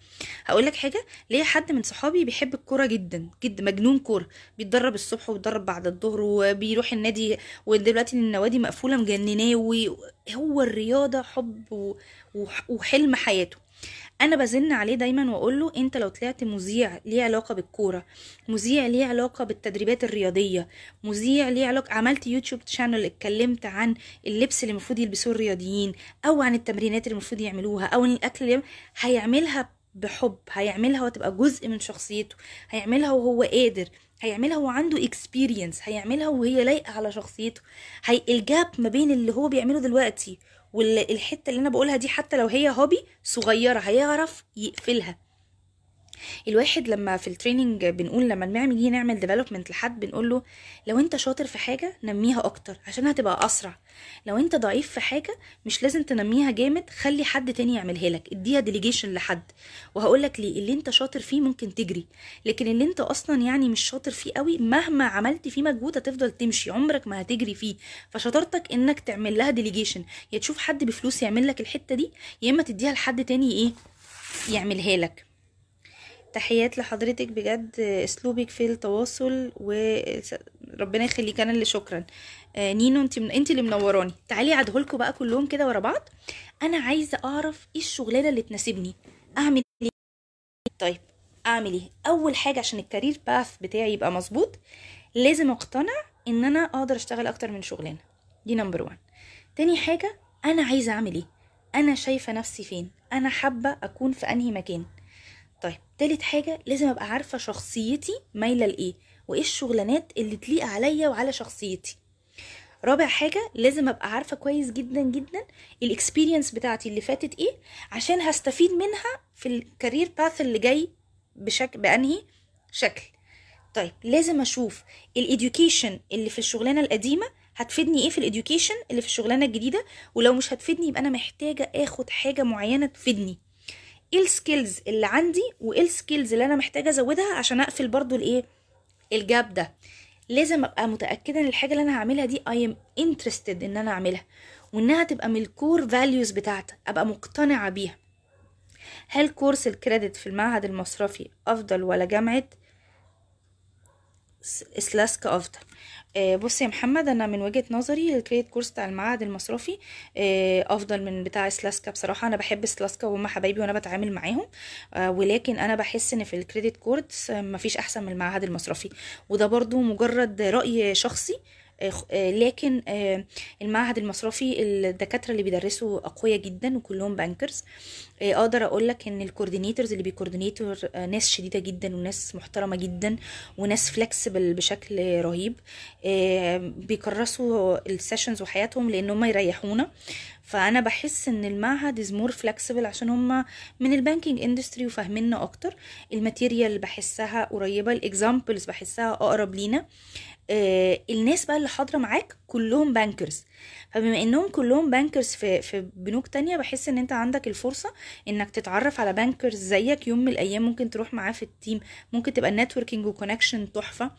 هقول لك حاجة ليا حد من صحابي بيحب الكورة جدا جدا مجنون كورة. بيتدرب الصبح وبيتدرب بعد الظهر وبيروح النادي ودلوقتي النوادي مقفولة مجنناه وهو الرياضة حب وحلم حياته. أنا بزن عليه دايما وأقول له أنت لو طلعت مذيع ليه علاقة بالكورة؟ مذيع ليه علاقة بالتدريبات الرياضية؟ مذيع ليه علاقة عملت YouTube channel اتكلمت عن اللبس اللي المفروض يلبسوه الرياضيين أو عن التمرينات اللي المفروض يعملوها أو عن الأكل اللي هيعملها بحب هيعملها وتبقى جزء من شخصيته هيعملها وهو قادر هيعملها وهو عنده experience هيعملها وهي لايقة على شخصيته. هي ال gap ما بين اللي هو بيعمله دلوقتي والحتة اللي أنا بقولها دي حتى لو هي hobby صغيرة هيعرف يقفلها. الواحد لما في ال training بنقول لما نيجي نعمل development لحد بنقول له لو انت شاطر في حاجة نميها أكتر عشان هتبقى أسرع. لو انت ضعيف في حاجة مش لازم تنميها جامد خلي حد تاني يعملها لك. اديها delegation لحد. وهقول لك ليه اللي انت شاطر فيه ممكن تجري. لكن اللي انت أصلا يعني مش شاطر فيه قوي مهما عملت فيه مجهود هتفضل تمشي. عمرك ما هتجري فيه. فشطارتك إنك تعمل لها delegation يا تشوف حد بفلوس يعمل لك الحتة دي يا إما تديها لحد تاني إيه يعملها لك. تحيات لحضرتك بجد أسلوبك في التواصل وربنا يخليك أنا اللي شكرا. آه، نينو انت من... انت اللي منوراني. تعالي أعدهولكوا بقى كلهم كده ورا بعض. أنا عايزة أعرف إيه الشغلانة اللي تناسبني. أعمل إيه؟ طيب أعمل إيه؟ أول حاجة عشان ال career path بتاعي يبقى مظبوط لازم أقتنع إن أنا أقدر أشتغل أكتر من شغلانة. دي number 1 تاني حاجة أنا عايزة أعمل إيه؟ أنا شايفة نفسي فين؟ أنا حابة أكون في أنهي مكان؟ طيب تالت حاجة لازم أبقى عارفة شخصيتي مايلة لإيه وإيه الشغلانات اللي تليق عليا وعلى شخصيتي. رابع حاجة لازم أبقى عارفة كويس جدا جدا ال experience بتاعتي اللي فاتت إيه عشان هستفيد منها في ال career path اللي جاي بشكل بأنهي شكل. طيب لازم أشوف ال education اللي في الشغلانة القديمة هتفيدني إيه في ال education اللي في الشغلانة الجديدة ولو مش هتفيدني يبقى أنا محتاجة آخد حاجة معينة تفيدني. إيه ال skills اللي عندي وايه ال skills اللي أنا محتاجة أزودها عشان أقفل برضو الإيه؟ ال gap ده. لازم أبقى متأكدة إن الحاجة اللي أنا هعملها دي I am interested إن أنا أعملها وإنها تبقى من ال core values بتاعتك أبقى مقتنعة بيها. هل كورس ال credit في المعهد المصرفي أفضل ولا جامعة؟ س- سلاسكا افضل آه، بص يا محمد أنا من وجهة نظري ال credit course بتاع المعهد المصرفي آه، أفضل من بتاع سلاسكا بصراحة أنا بحب سلاسكا وهم حبايبي وأنا بتعامل معاهم آه، ولكن أنا بحس إن في ال credit course مفيش أحسن من المعهد المصرفي. وده برضو مجرد رأي شخصي لكن آه، المعهد المصرفي الدكاترة اللي بيدرسوا أقوياء جدا وكلهم bankers آه، أقدر أقول لك إن ال coordinators اللي بي coordinate آه، ناس شديدة جدا وناس محترمة جدا وناس flexible بشكل رهيب آه، بيكرسوا ال sessions وحياتهم لأن هم يريحونا. فأنا بحس إن المعهد is more flexible عشان هم من ال banking industry وفاهميننا أكتر. ال material بحسها قريبة ال examples بحسها أقرب لينا. آه، الناس بقى اللي حاضرة معاك كلهم bankers فبما إنهم كلهم bankers في في بنوك تانية بحس إن أنت عندك الفرصة إنك تتعرف على bankers زيك يوم من الأيام ممكن تروح معاه في ال team ممكن تبقى ال networking و connection تحفة.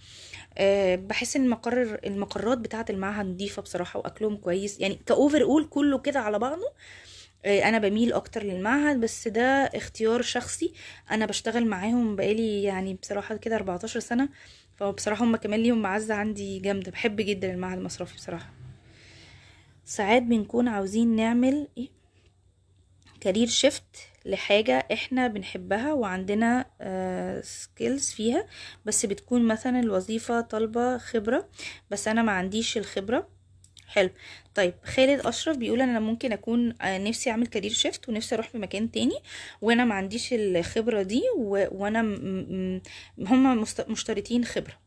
أه بحس إن المقر المقرات بتاعة المعهد نظيفه بصراحة وأكلهم كويس. يعني ك overall كله كده على بعضه آه، أنا بميل أكتر للمعهد بس ده اختيار شخصي. أنا بشتغل معاهم بقالي يعني بصراحة كده 14 سنة فبصراحة هم كمان ليهم معزة عندي جامدة. بحب جدا المعهد المصرفي بصراحة. ساعات بنكون عاوزين نعمل إيه؟ career shift لحاجة إحنا بنحبها وعندنا skills فيها بس بتكون مثلا الوظيفة طالبة خبرة بس أنا ما عنديش الخبرة حلو طيب خالد أشرف بيقول أنا ممكن أكون آه، نفسي أعمل career shift ونفسي أروح في مكان تاني وأنا ما عنديش الخبرة دي. وأنا م... هم. مشترطين خبرة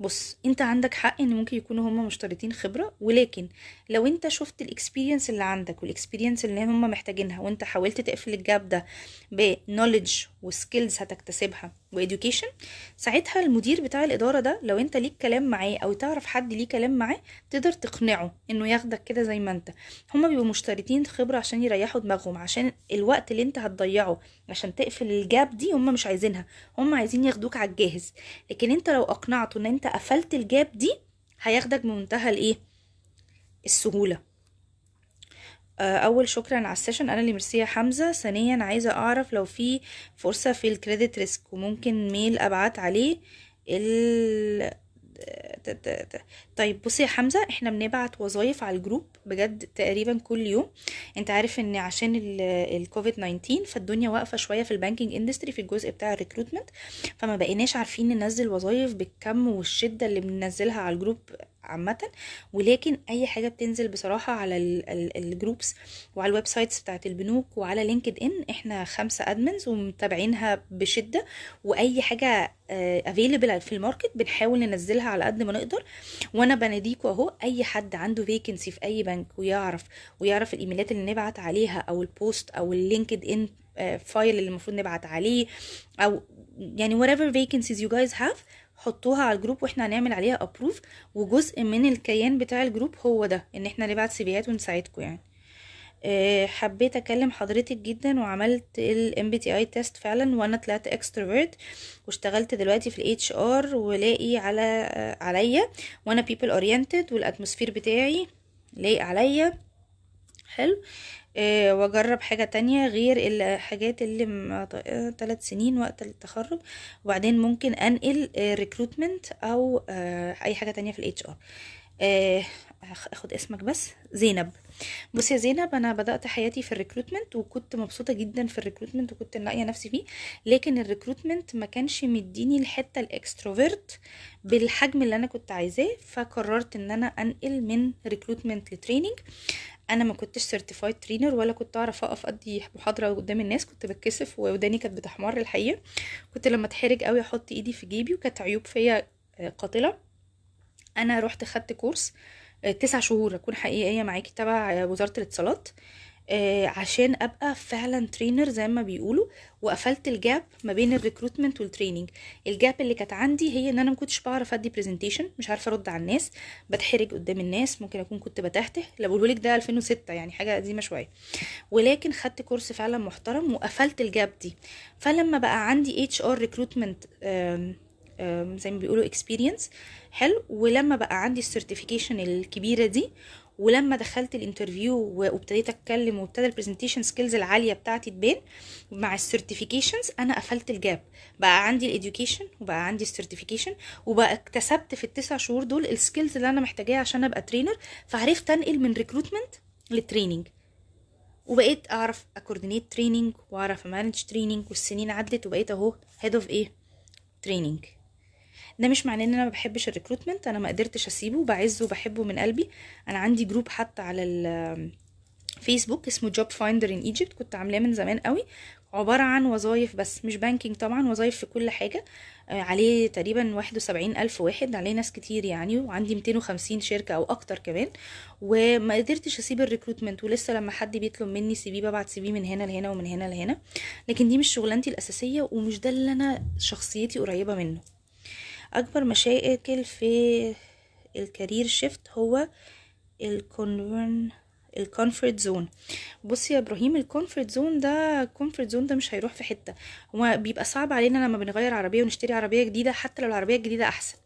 بص انت عندك حق ان ممكن يكونوا هم مشترطين خبرة ولكن لو انت شفت ال experience اللي عندك وال experience اللي هم محتاجينها وانت حاولت تقفل ال gap ده ب knowledge و skills هتكتسبها و education ساعتها المدير بتاع الإدارة ده لو أنت ليك كلام معاه أو تعرف حد ليه كلام معاه تقدر تقنعه إنه ياخدك كده زي ما أنت. هما بيبقوا مشترطين خبرة عشان يريحوا دماغهم عشان الوقت اللي أنت هتضيعه عشان تقفل ال gap دي هما مش عايزينها. هما عايزين ياخدوك على الجاهز. لكن أنت لو أقنعته إن أنت قفلت ال gap دي هياخدك بمنتهى الإيه؟ السهولة. آه، أول شكرا على ال session. أنا اللي ميرسي يا حمزة. ثانيا عايزة أعرف لو في فرصة في ال credit risk وممكن mail أبعت عليه ال طيب بصي يا حمزة إحنا بنبعت وظايف على ال group بجد تقريبا كل يوم. أنت عارف إن عشان الكوفيد 19 فالدنيا واقفة شوية في ال banking industry في الجزء بتاع ال recruitment فما بقيناش عارفين ننزل وظايف بالكم والشدة اللي بننزلها على الجروب عامة. ولكن أي حاجة بتنزل بصراحة على ال- ال- ال groups وعلى ال websites بتاعت البنوك وعلى LinkedIn إحنا خمسة admins ومتابعينها بشدة. وأي حاجة available في ال market بنحاول ننزلها على قد ما نقدر. وأنا بناديكوا أهو أي حد عنده vacancy في أي بنك ويعرف ويعرف الإيميلات اللي نبعت عليها أو ال post أو ال LinkedIn file اللي المفروض نبعت عليه أو يعني whatever vacancies you guys have حطوها على الجروب وإحنا هنعمل عليها approve وجزء من الكيان بتاع الجروب هو ده إن إحنا نبعت CV ات ونساعدكم يعني. آه، حبيت أكلم حضرتك جدا وعملت ال MBTI test فعلا وأنا طلعت extrovert واشتغلت دلوقتي في ال HR ولاقي على آه، عليا وأنا people oriented وال atmosphere بتاعي لايق عليا. حلو. واجرب حاجة تانية غير الحاجات اللي آه، ثلاث سنين وقت التخرج. وبعدين ممكن أنقل recruitment أو آه، أي حاجة تانية في ال HR أخد اسمك بس زينب. بصي يا زينب أنا بدأت حياتي في ال recruitment وكنت مبسوطة جدا في ال recruitment وكنت لاقية نفسي فيه. لكن ال recruitment ما كانش مديني الحتة ال extrovert بالحجم اللي أنا كنت عايزاه. فقررت إن أنا أنقل من recruitment ل training أنا ما كنتش certified trainer ولا كنت أعرف أقف أدي محاضرة قدام الناس كنت بتكسف وداني كانت بتحمر الحقيقة. كنت لما أتحرج قوي أحط إيدي في جيبي وكانت عيوب فيا آه، قاتلة. أنا رحت خدت course آه، تسع شهور أكون حقيقية معاكي تبع آه، وزارة الاتصالات. آه، عشان أبقى فعلا trainer زي ما بيقولوا وقفلت ال gap ما بين ال recruitment وال training ال gap اللي كانت عندي هي إن أنا ما كنتش بعرف أدي presentation مش عارفة أرد على الناس بتحرج قدام الناس ممكن أكون كنت بتهته. اللي بقوله لك ده 2006 يعني حاجة قديمة شوية. ولكن خدت course فعلا محترم وقفلت ال gap دي. فلما بقى عندي HR recruitment زي ما بيقولوا experience حلو. ولما بقى عندي ال certification الكبيرة دي ولما دخلت ال interview وابتديت اتكلم وابتدى ال presentation skills العالية بتاعتي تبان مع ال certifications أنا قفلت ال gap. بقى عندي ال education وبقى عندي ال certification وبقى اكتسبت في التسع شهور دول ال skills اللي أنا محتاجاها عشان أبقى trainer فعرفت أنقل من recruitment لل training وبقيت أعرف a-coordinate training وأعرف a-manage training والسنين عدت وبقيت أهو head of إيه؟ training ده مش معناه إن أنا ما بحبش ال recruitment أنا ما قدرتش أسيبه بعزه وبحبه من قلبي. أنا عندي group حتى على الفيسبوك اسمه Job Finder in Egypt كنت عاملاه من زمان قوي. عبارة عن وظايف بس مش banking طبعا وظايف في كل حاجة. آه، عليه تقريبا واحد وسبعين ألف واحد عليه ناس كتير يعني وعندي ميتين وخمسين شركة أو أكتر كمان. وما قدرتش أسيب ال recruitment ولسه لما حد بيطلب مني CV ببعت سي من هنا لهنا ومن هنا لهنا. لكن دي مش شغلانتي الأساسية ومش ده اللي أنا شخصيتي قريبة منه. أكبر مشاكل في ال career shift هو الكونفرن ال comfort zone بصي يا إبراهيم ال comfort zone ده ال comfort zone ده مش هيروح في حتة. هو بيبقى صعب علينا لما بنغير عربية ونشتري عربية جديدة حتى لو العربية الجديدة أحسن.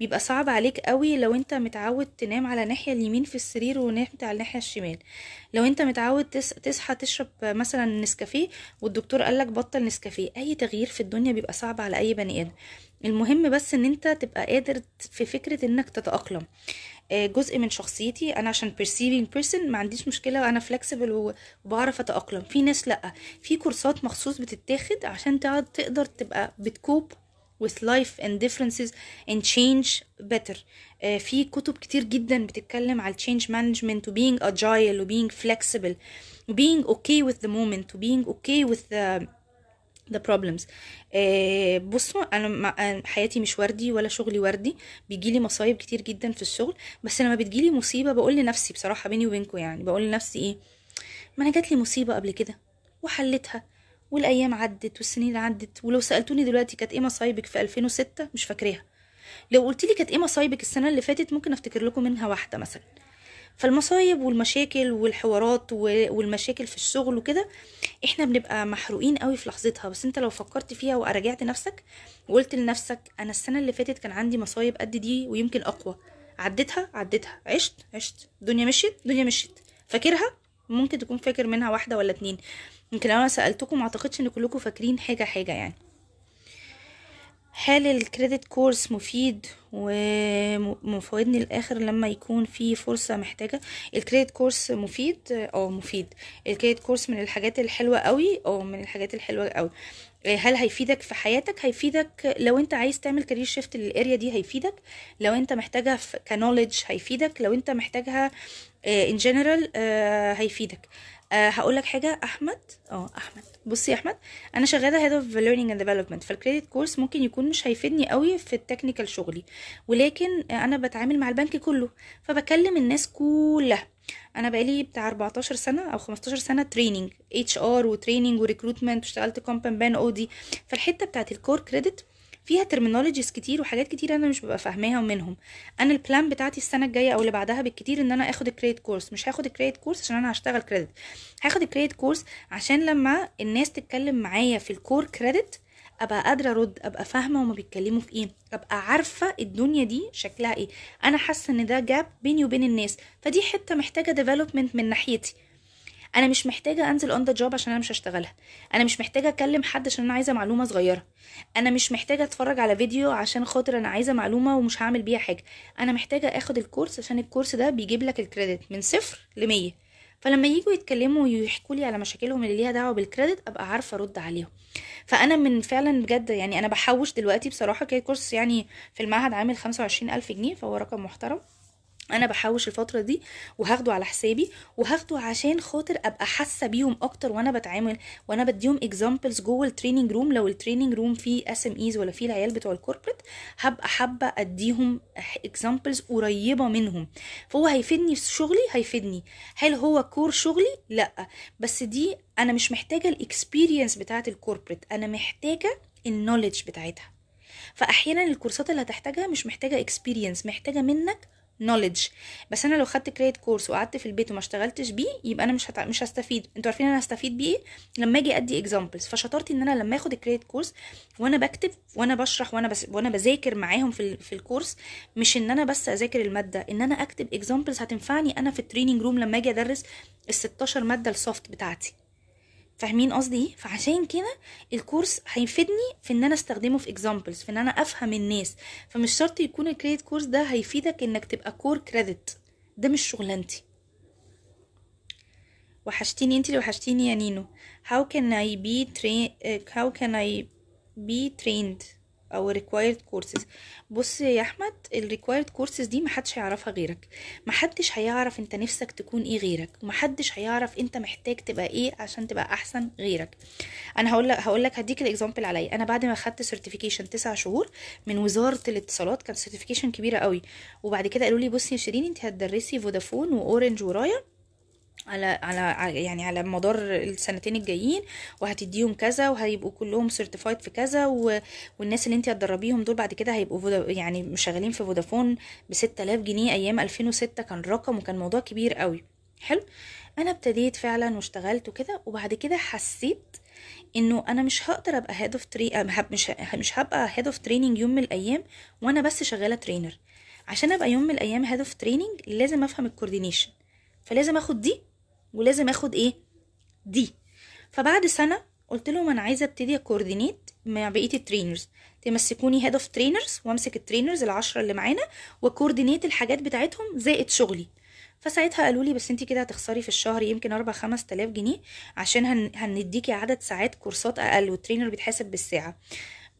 بيبقى صعب عليك قوي لو أنت متعود تنام على الناحيه اليمين في السرير ونمت على الناحية الشمال. لو أنت متعود. تصحى تشرب مثلا نسكافيه والدكتور قالك بطل نسكافيه أي تغيير في الدنيا بيبقى صعب على أي بني آدم. المهم بس إن أنت تبقى قادر في فكرة إنك تتأقلم. آه، جزء من شخصيتي أنا عشان perceiving person ما عنديش مشكلة وأنا flexible وبعرف أتأقلم. في ناس لأ. في كورسات مخصوص بتتاخد عشان تقدر تبقى بتكوب with life and differences and change better. آه، في كتب كتير جدا بتتكلم على change management و being agile و being flexible. و being okay with the moment و being okay with the the problems. آه بصوا أنا حياتي مش وردي ولا شغلي وردي. بيجيلي مصايب كتير جدا في الشغل. بس لما بتجيلي مصيبة بقول لنفسي بصراحة بيني وبينكم يعني بقول لنفسي إيه؟ ما أنا جات لي مصيبة قبل كده وحلتها والأيام عدت والسنين عدت. ولو سألتوني دلوقتي كانت إيه مصايبك في 2006 مش فاكراها. لو قلت لي كانت إيه مصايبك السنة اللي فاتت؟ ممكن أفتكر لكم منها واحدة مثلا. فالمصايب والمشاكل والحوارات والمشاكل في الشغل وكده إحنا بنبقى محروقين قوي في لحظتها. بس أنت لو فكرت فيها وراجعت نفسك وقلت لنفسك أنا السنة اللي فاتت كان عندي مصايب قد دي ويمكن أقوى. عديتها عديتها. عشت عشت. الدنيا مشيت الدنيا مشيت. فاكرها؟ ممكن تكون فاكر منها واحدة ولا اتنين. يمكن لو أنا سألتكم ما أعتقدش إن كلكم فاكرين حاجة حاجة يعني. هل ال credit course مفيد ومفيدني للآخر لما يكون في فرصة محتاجة؟ ال credit course مفيد؟ آه مفيد. ال credit course من الحاجات الحلوة قوي؟ آه من الحاجات الحلوة قوي. هل هيفيدك في حياتك؟ هيفيدك لو انت عايز تعمل career shift لل area دي هيفيدك. لو انت محتاجها knowledge هيفيدك. لو انت محتاجها in general هيفيدك. أه هقول لك حاجة أحمد. آه أحمد. بصي يا أحمد أنا شغالة head of learning and development فال credit course ممكن يكون مش هيفيدني قوي في ال technical شغلي ولكن أنا بتعامل مع البنك كله فبكلم الناس كلها. أنا بقالي بتاع 14 سنة أو 15 سنة training HR و training و recruitment واشتغلت comp and ben و OD فالحته بتاعت ال core credit فيها terminologies كتير وحاجات كتير أنا مش ببقى فاهماها منهم. أنا ال plan بتاعتي السنة الجاية أو اللي بعدها بالكتير إن أنا آخد ال credit course مش هاخد ال credit course عشان أنا هشتغل credit هاخد ال credit course عشان لما الناس تتكلم معايا في ال core credit أبقى قادرة أرد أبقى فاهمة هما بيتكلموا في إيه أبقى عارفة الدنيا دي شكلها إيه. أنا حاسة إن ده gap بيني وبين الناس. فدي حتة محتاجة development من ناحيتي. أنا مش محتاجة أنزل on the job عشان أنا مش هشتغلها. أنا مش محتاجة اكلم حد عشان أنا عايزة معلومة صغيرة. أنا مش محتاجة أتفرج على فيديو عشان خاطر أنا عايزة معلومة ومش هعمل بيها حاجة. أنا محتاجة آخد ال course عشان ال course ده بيجيب لك ال credit من صفر لمية. فلما يجوا يتكلموا ويحكوا لي على مشاكلهم اللي ليها دعوة بال credit أبقى عارفة أرد عليهم. فأنا من فعلا بجد يعني أنا بحوش دلوقتي بصراحة كده course يعني في المعهد عامل خمسة وعشرين ألف جنيه فهو رقم محترم. أنا بحوش الفترة دي وهاخده على حسابي وهاخده عشان خاطر ابقى حاسة بيهم أكتر وأنا بتعامل وأنا بديهم examples جوه ال training room لو ال training room فيه SMEs ولا فيه العيال بتوع ال corporate هبقى حابة اديهم examples قريبة منهم. فهو هيفيدني في شغلي؟ هيفيدني. هل هو core شغلي؟ لا. بس دي أنا مش محتاجة ال experience بتاعه ال corporate أنا محتاجة ال knowledge بتاعتها. فأحيانا الكورسات اللي هتحتاجها مش محتاجة experience محتاجة منك knowledge بس أنا لو خدت credit course وقعدت في البيت وما اشتغلتش بيه يبقى أنا مش هتع... مش هستفيد. أنتوا عارفين أنا هستفيد بيه لما أجي أدي examples فشطارتي إن أنا لما آخد ال credit course وأنا بكتب وأنا بشرح وأنا بس... وأنا بذاكر معاهم في ال... في الكورس مش إن أنا بس أذاكر المادة إن أنا أكتب examples هتنفعني أنا في ال training room لما أجي أدرس ال 16 مادة ال soft بتاعتي. فاهمين قصدي إيه؟ فعشان كده الكورس هيفيدني في إن أنا أستخدمه في examples في إن أنا أفهم الناس. فمش شرط يكون ال credit course ده هيفيدك إنك تبقى core credit ده مش شغلانتي. وحشتيني أنتي اللي وحشتيني يا نينو. How can I be train uh, how can I be trained أو required courses. بص يا أحمد ال required courses دي محدش هيعرفها غيرك. محدش هيعرف أنت نفسك تكون إيه غيرك. ومحدش هيعرف أنت محتاج تبقى إيه عشان تبقى أحسن غيرك. أنا هقول لك هقول لك هديك ال example عليا. أنا بعد ما خدت certification تسع شهور من وزارة الاتصالات كانت certification كبيرة قوي وبعد كده قالوا لي بصي يا شيرين أنت هتدرسي فودافون واورنج وراية. على على يعني على مدار السنتين الجايين وهتديهم كذا وهيبقوا كلهم certified في كذا و... والناس اللي انت هتدربيهم دول بعد كده هيبقوا فودا... يعني شغالين في فودافون ب 6000 جنيه أيام 2006 كان رقم وكان موضوع كبير قوي. حلو. أنا ابتديت فعلا واشتغلت وكده وبعد كده حسيت إنه أنا مش هقدر أبقى head of trai مش مش هبقى head of training يوم من الأيام وأنا بس شغالة trainer عشان أبقى يوم من الأيام head of training لازم أفهم ال coordination فلازم آخد دي ولازم آخد إيه؟ دي. فبعد سنة قلت لهم أنا عايزة أبتدي أ coordinate مع بقية ال trainers. تمسكوني head of trainers وأمسك ال trainers العشرة اللي معانا و coordinate الحاجات بتاعتهم زائد شغلي. فساعتها قالوا لي بس أنت كده هتخسري في الشهر يمكن أربع خمس تلاف جنيه عشان هن... هنديكي عدد ساعات كورسات أقل وال trainer بيتحاسب بالساعة.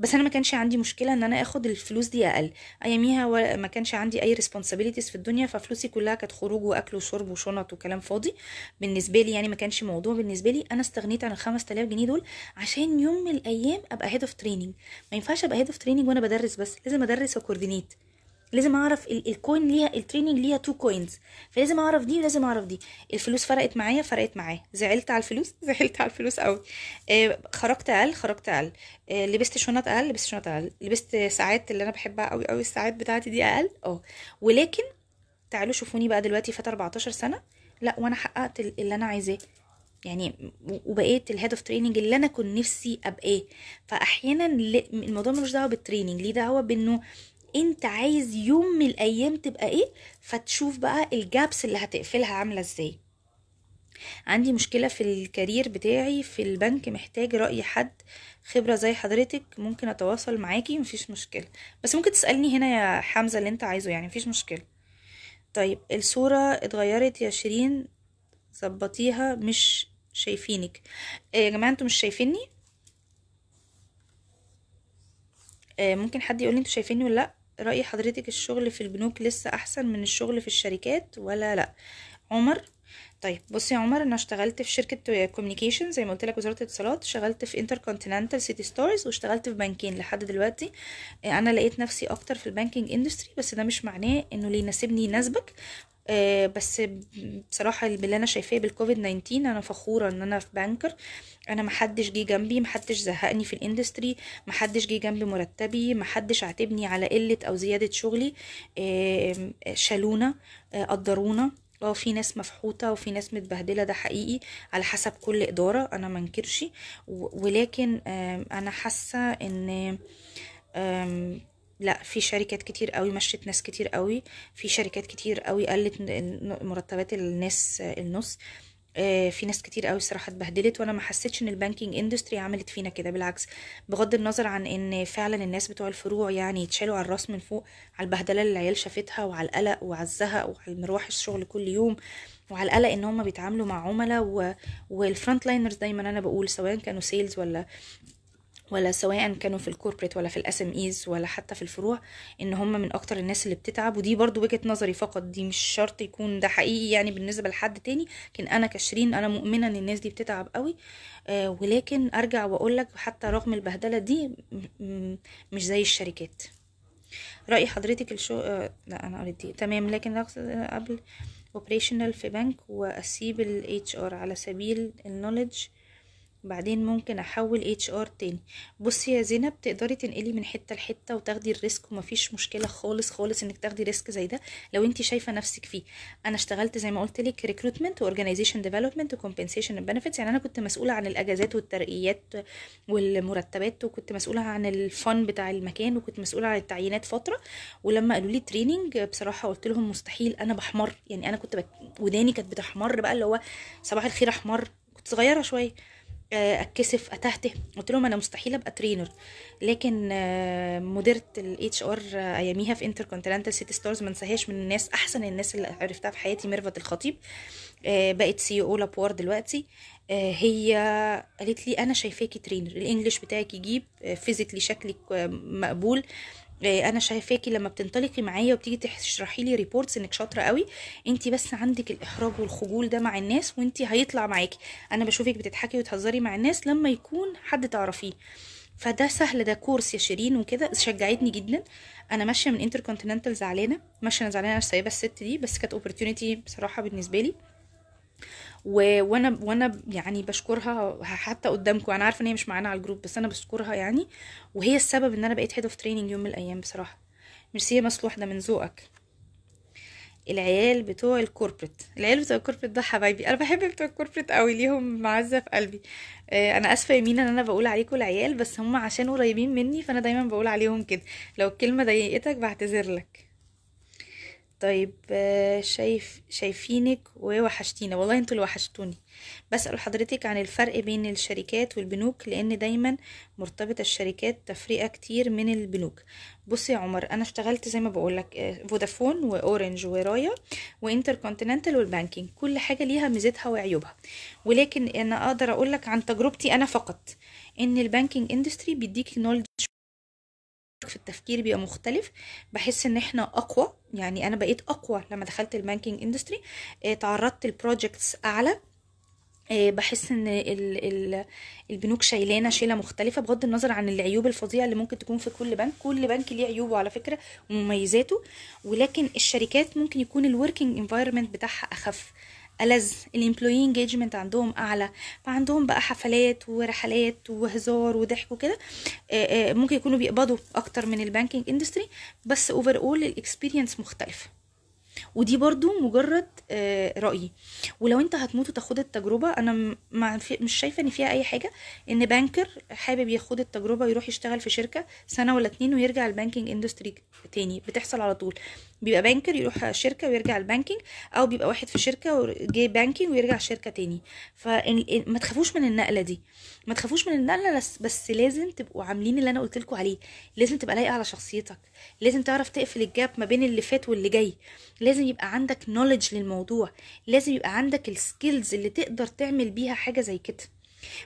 بس أنا ما كانش عندي مشكلة إن أنا آخد الفلوس دي أقل. اياميها ما كانش عندي أي responsibilities في الدنيا ففلوسي كلها كانت خروج وأكل وشرب وشنط وكلام فاضي. بالنسبة لي يعني ما كانش موضوع بالنسبة لي. أنا استغنيت عن ال 5000 جنيه دول عشان يوم من الأيام أبقى head of training ما ينفعش أبقى head of training وأنا بدرس بس لازم أدرس و coordinate لازم أعرف ال coin ليها ال training ليها two coins فلازم أعرف دي ولازم أعرف دي. الفلوس فرقت معايا فرقت معايا. زعلت على الفلوس؟ زعلت على الفلوس قوي آه خرجت أقل خرجت أقل. آه لبست شنط أقل لبست شنط أقل. لبست ساعات اللي أنا بحبها قوي قوي الساعات بتاعتي دي أقل. آه. ولكن تعالوا شوفوني بقى دلوقتي فات 14 سنة. لا وأنا حققت اللي أنا عايزاه. يعني وبقيت ال head of training اللي أنا كنت نفسي أبقاه. فأحيانا الموضوع ملوش دعوة بال training ليه دعوة بإنه انت عايز يوم من الأيام تبقى إيه؟ فتشوف بقى ال gaps اللي هتقفلها عاملة إزاي. عندي مشكلة في الكارير بتاعي في البنك محتاج رأي حد خبرة زي حضرتك ممكن أتواصل معاكي مفيش مشكلة. بس ممكن تسألني هنا يا حمزة اللي انت عايزه يعني مفيش مشكلة. طيب الصورة اتغيرت يا شيرين ظبطيها مش شايفينك. إيه يا جماعة أنتوا مش شايفيني؟ إيه ممكن حد يقول لي أنتوا شايفيني ولا لأ؟ رأي حضرتك الشغل في البنوك لسه أحسن من الشغل في الشركات ولا لأ؟ عمر؟ طيب بصي يا عمر أنا اشتغلت في شركة communication زي ما قلت لك وزارة الاتصالات اشتغلت في انتر كونتيننتال سيتي ستارز واشتغلت في بنكين لحد دلوقتي. أنا لقيت نفسي أكتر في ال banking industry بس ده مش معناه إنه اللي يناسبني يناسبك. بس بصراحة باللي أنا شايفاه بالكوفيد 19 أنا فخورة إن أنا في banker أنا محدش جه جنبي محدش زهقني في ال industry محدش جه جنب مرتبي محدش عاتبني على قلة أو زيادة شغلي. آه شالونا آه قدرونا. آه في ناس مفحوطة وفي ناس متبهدلة ده حقيقي على حسب كل إدارة أنا منكرش ولكن أنا حاسة إن لا في شركات كتير قوي مشت ناس كتير قوي في شركات كتير قوي قلت مرتبات الناس النص. في ناس كتير قوي الصراحة اتبهدلت وأنا ما حسيتش إن ال banking industry عملت فينا كده بالعكس. بغض النظر عن إن فعلا الناس بتوع الفروع يعني يتشالوا على الرأس من فوق على البهدلة اللي العيال شافتها وعلى القلق وعلى الزهق وعلى مروح الشغل كل يوم وعلى القلق إن هم بيتعاملوا مع عملاء و... وال front liners دايما أنا بقول سواء كانوا sales ولا ولا سواء كانوا في ال corporate ولا في ال SMEs ولا حتى في الفروع إن هم من أكتر الناس اللي بتتعب. ودي برضو وجهة نظري فقط دي مش شرط يكون ده حقيقي يعني بالنسبة لحد تاني لكن أنا كشيرين أنا مؤمنة إن الناس دي بتتعب قوي. آه ولكن أرجع واقول لك حتى رغم البهدلة دي مش زي الشركات. رأي حضرتك الشو آه لا أنا قريت دي. تمام لكن أقبل operational في بنك وأسيب ال HR على سبيل ال knowledge وبعدين ممكن أحول HR تاني. بصي يا زينب تقدري تنقلي من حتة لحتة وتاخدي ال risk ومفيش مشكلة خالص خالص إنك تاخدي risk زي ده لو انت شايفة نفسك فيه. أنا اشتغلت زي ما قلت لك recruitment و organization development و compensation benefits يعني أنا كنت مسؤولة عن الأجازات والترقيات والمرتبات وكنت مسؤولة عن ال fun بتاع المكان وكنت مسؤولة عن التعيينات فترة. ولما قالوا لي training بصراحة قلت لهم مستحيل أنا بحمر. يعني أنا كنت بك... وداني كانت بتحمر بقى اللي هو صباح الخير أحمر. كنت صغيرة شوية. أتكسف أتهته. قلت لهم أنا مستحيل أبقى trainer لكن آه، مديرة ال HR أياميها في انتر كونتيننتال سيتي ستارز ما انساهاش من الناس أحسن الناس اللي عرفتها في حياتي ميرفت الخطيب. آه، بقت CEO لابوار دلوقتي. آه، هي قالت لي أنا شايفاكي trainer ال English بتاعك يجيب physically شكلك آه، مقبول. آه، أنا شايفاكي لما بتنطلقي معايا وبتيجي تشرحي لي reports إنك شاطرة قوي انت بس عندك الإحراج والخجول ده مع الناس وانت هيطلع معاكي. أنا بشوفك بتضحكي وتهزري مع الناس لما يكون حد تعرفيه. فده سهل ده course يا شيرين وكده. شجعتني جدا. أنا ماشية من انتر كونتيننتال زعلانة. ماشية أنا زعلانة عشان سايبه الست دي بس كانت opportunity بصراحة بالنسبة لي. و... وأنا وأنا يعني بشكرها حتى قدامكم. أنا عارفة إن هي مش معانا على ال group بس أنا بشكرها يعني. وهي السبب إن أنا بقيت head of training يوم من الأيام بصراحة. ميرسي يا مسلوح ده من ذوقك. العيال بتوع ال corporate العيال بتوع ال corporate ده حبايبي. أنا بحب بتوع ال corporate قوي ليهم معزة في قلبي. آه، أنا آسفة يا مينا إن أنا بقول عليكم العيال بس هم عشان قريبين مني فأنا دايما بقول عليهم كده. لو الكلمة ضايقتك بعتذر لك. طيب آه، شايف شايفينك ووحشتينا. والله أنتوا اللي وحشتوني. بسأل حضرتك عن الفرق بين الشركات والبنوك لأن دايما مرتبطة الشركات تفرقة كتير من البنوك. بصي يا عمر أنا اشتغلت زي ما بقولك آه، فودافون وأورنج ورايا وإنتر كونتيننتال وال banking. كل حاجة ليها ميزتها وعيوبها. ولكن أنا أقدر أقولك عن تجربتي أنا فقط إن ال banking industry بيديك knowledge في التفكير بيبقى مختلف. بحس إن إحنا أقوى يعني أنا بقيت أقوى لما دخلت ال banking industry تعرضت ل projects أعلى. آه، بحس إن ال ال البنوك شايلانا شيلة مختلفة بغض النظر عن العيوب الفظيعة اللي ممكن تكون في كل بنك. كل بنك ليه عيوبه على فكرة ومميزاته ولكن الشركات ممكن يكون ال working environment بتاعها أخف. ألذ. ال employee engagement عندهم أعلى. فعندهم بقى حفلات ورحلات وهزار وضحك وكده. آه، آه، ممكن يكونوا بيقبضوا أكتر من ال banking industry بس overall ال experience مختلفه ودي برضو مجرد آه، رأيي. ولو انت هتموت وتاخد التجربة أنا مش شايفة إن فيها أي حاجة. إن banker حابب ياخد التجربة ويروح يشتغل في شركة سنة ولا اتنين ويرجع ال banking industry تاني. بتحصل على طول. بيبقى banker يروح شركة ويرجع ال banking أو بيبقى واحد في شركة وجاي banking ويرجع شركة تاني. فما تخافوش من النقلة دي. ما تخافوش من النقلة بس, لازم تبقوا عاملين اللي أنا قلت لكم عليه. لازم تبقى لايقة على شخصيتك. لازم تعرف تقفل ال gap ما بين اللي فات واللي جاي. لازم يبقى عندك knowledge للموضوع. لازم يبقى عندك ال skills اللي تقدر تعمل بيها حاجة زي كده.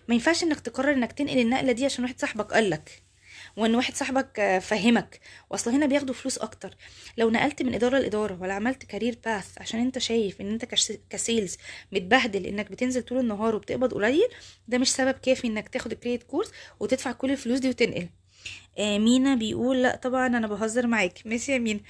ما ينفعش إنك تقرر إنك تنقل النقلة دي عشان واحد صاحبك قالك. وان واحد صاحبك آه، فهمك. واصل هنا بياخدوا فلوس أكتر. لو نقلت من إدارة لإدارة ولا عملت career path عشان أنت شايف إن أنت ك sales متبهدل إنك بتنزل طول النهار وبتقبض قليل ده مش سبب كافي إنك تاخد ال credit course وتدفع كل الفلوس دي وتنقل. آه، مينا بيقول لأ طبعا أنا بهزر معاك. ماشي يا مينا.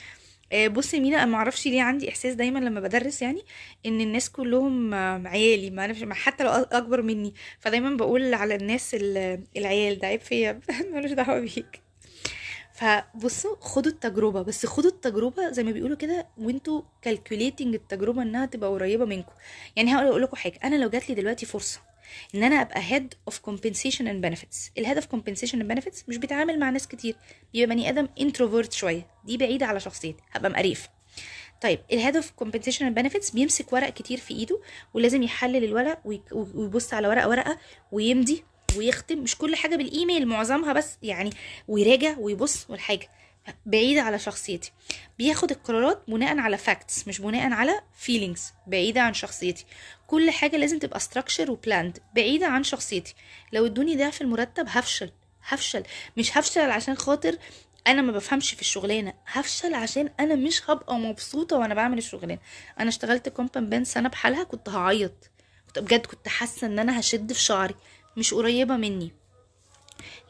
بصي مينا أنا معرفش ليه عندي إحساس دايما لما بدرس يعني إن الناس كلهم آه، عيالي ما أعرفش حتى لو أكبر مني فدايما بقول على الناس ال- العيال ده عيب فيا ملوش دعوة بيك. فبصوا خدوا التجربة بس خدوا التجربة زي ما بيقولوا كده وانتوا calculating التجربة إنها تبقى قريبة منكم. يعني هقول لكم حاجة أنا لو جات لي دلوقتي فرصة إن أنا أبقى head of compensation and benefits. ال head of compensation and benefits مش بيتعامل مع ناس كتير. بيبقى بني آدم introvert شوية. دي بعيدة على شخصيتي. هبقى مقريف. طيب الهيد اوف كومبنسيشن اند بنفيتس بيمسك ورق كتير في إيده ولازم يحلل الورق ويبص على ورقة ورقة ويمضي ويختم. مش كل حاجة بالإيميل معظمها بس يعني ويراجع ويبص والحاجة. بعيدة على شخصيتي. بياخد القرارات بناء على facts مش بناء على feelings بعيدة عن شخصيتي. كل حاجة لازم تبقى structure و planned بعيدة عن شخصيتي. لو ادوني ضعف المرتب هفشل. هفشل. مش هفشل عشان خاطر أنا ما بفهمش في الشغلانة. هفشل عشان أنا مش هبقى مبسوطة وأنا بعمل الشغلانة. أنا اشتغلت comp and ben سنة بحالها كنت هعيط. كنت بجد كنت حاسة إن أنا هشد في شعري. مش قريبة مني.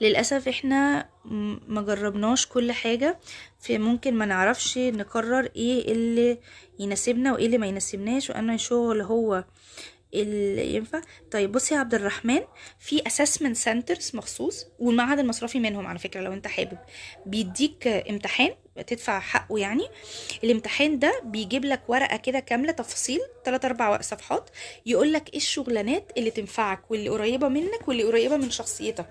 للأسف إحنا م- ما جربناش كل حاجة فممكن ما نعرفش نقرر إيه اللي يناسبنا وإيه اللي ما يناسبناش وأنا شغل هو اللي ينفع. طيب بصي يا عبد الرحمن في assessment centers مخصوص والمعهد المصرفي منهم على فكرة لو أنت حابب. بيديك امتحان تدفع حقه يعني. الامتحان ده بيجيب لك ورقة كده كاملة تفاصيل 3 4 صفحات يقول لك إيه الشغلانات اللي تنفعك واللي قريبة منك واللي قريبة من شخصيتك.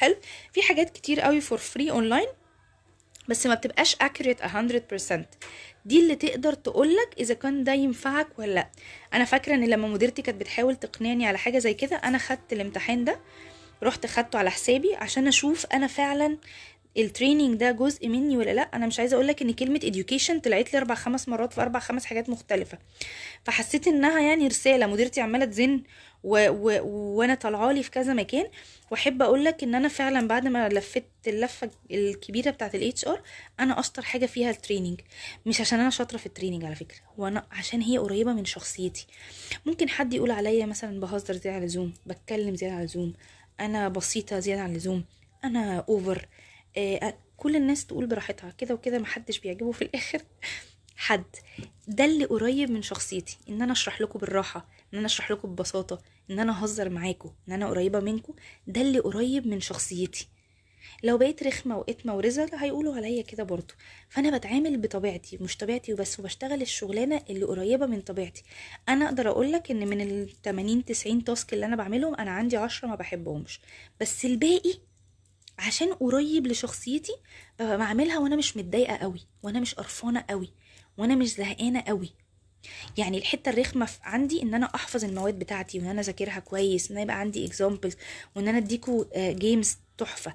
حلو. في حاجات كتير قوي for free online بس ما بتبقاش accurate 100% دي اللي تقدر تقولك إذا كان ده ينفعك ولا لأ. أنا فاكرة إن لما مديرتي كانت بتحاول تقنعني على حاجة زي كده أنا خدت الامتحان ده رحت خدته على حسابي عشان أشوف أنا فعلا ال training ده جزء مني ولا لا؟ أنا مش عايزة أقول لك إن كلمة education طلعت لي أربع خمس مرات في أربع خمس حاجات مختلفة. فحسيت إنها يعني رسالة مديرتي عمالة تزن و... و... وأنا طالعة لي في كذا مكان. وأحب أقول لك إن أنا فعلا بعد ما لفت اللفة الكبيرة بتاعة ال HR أنا أشطر حاجة فيها ال training مش عشان أنا شاطرة في ال training على فكرة وأنا عشان هي قريبة من شخصيتي. ممكن حد يقول عليا مثلا بهزر زيادة عن اللزوم بتكلم زيادة عن اللزوم أنا بسيطة زيادة عن اللزوم أنا over كل الناس تقول براحتها كده وكده محدش بيعجبه في الآخر. حد. ده اللي قريب من شخصيتي إن أنا أشرح لكم بالراحة إن أنا أشرح لكم ببساطة إن أنا أهزر معاكم إن أنا قريبة منكم. ده اللي قريب من شخصيتي. لو بقيت رخمة وقتمه ورزل هيقولوا عليا كده برضه فأنا بتعامل بطبيعتي مش طبيعتي وبس وبشتغل الشغلانة اللي قريبة من طبيعتي. أنا أقدر أقول لك إن من ال 80 90 تاسك اللي أنا بعملهم أنا عندي 10 ما بحبهمش. بس الباقي عشان قريب لشخصيتي بعملها وأنا مش متضايقة قوي وأنا مش قرفانة قوي وأنا مش زهقانة قوي. يعني الحتة الرخمة عندي إن أنا أحفظ المواد بتاعتي وإن أنا أذاكرها كويس إن يبقى عندي examples وإن أنا أديكوا games تحفة.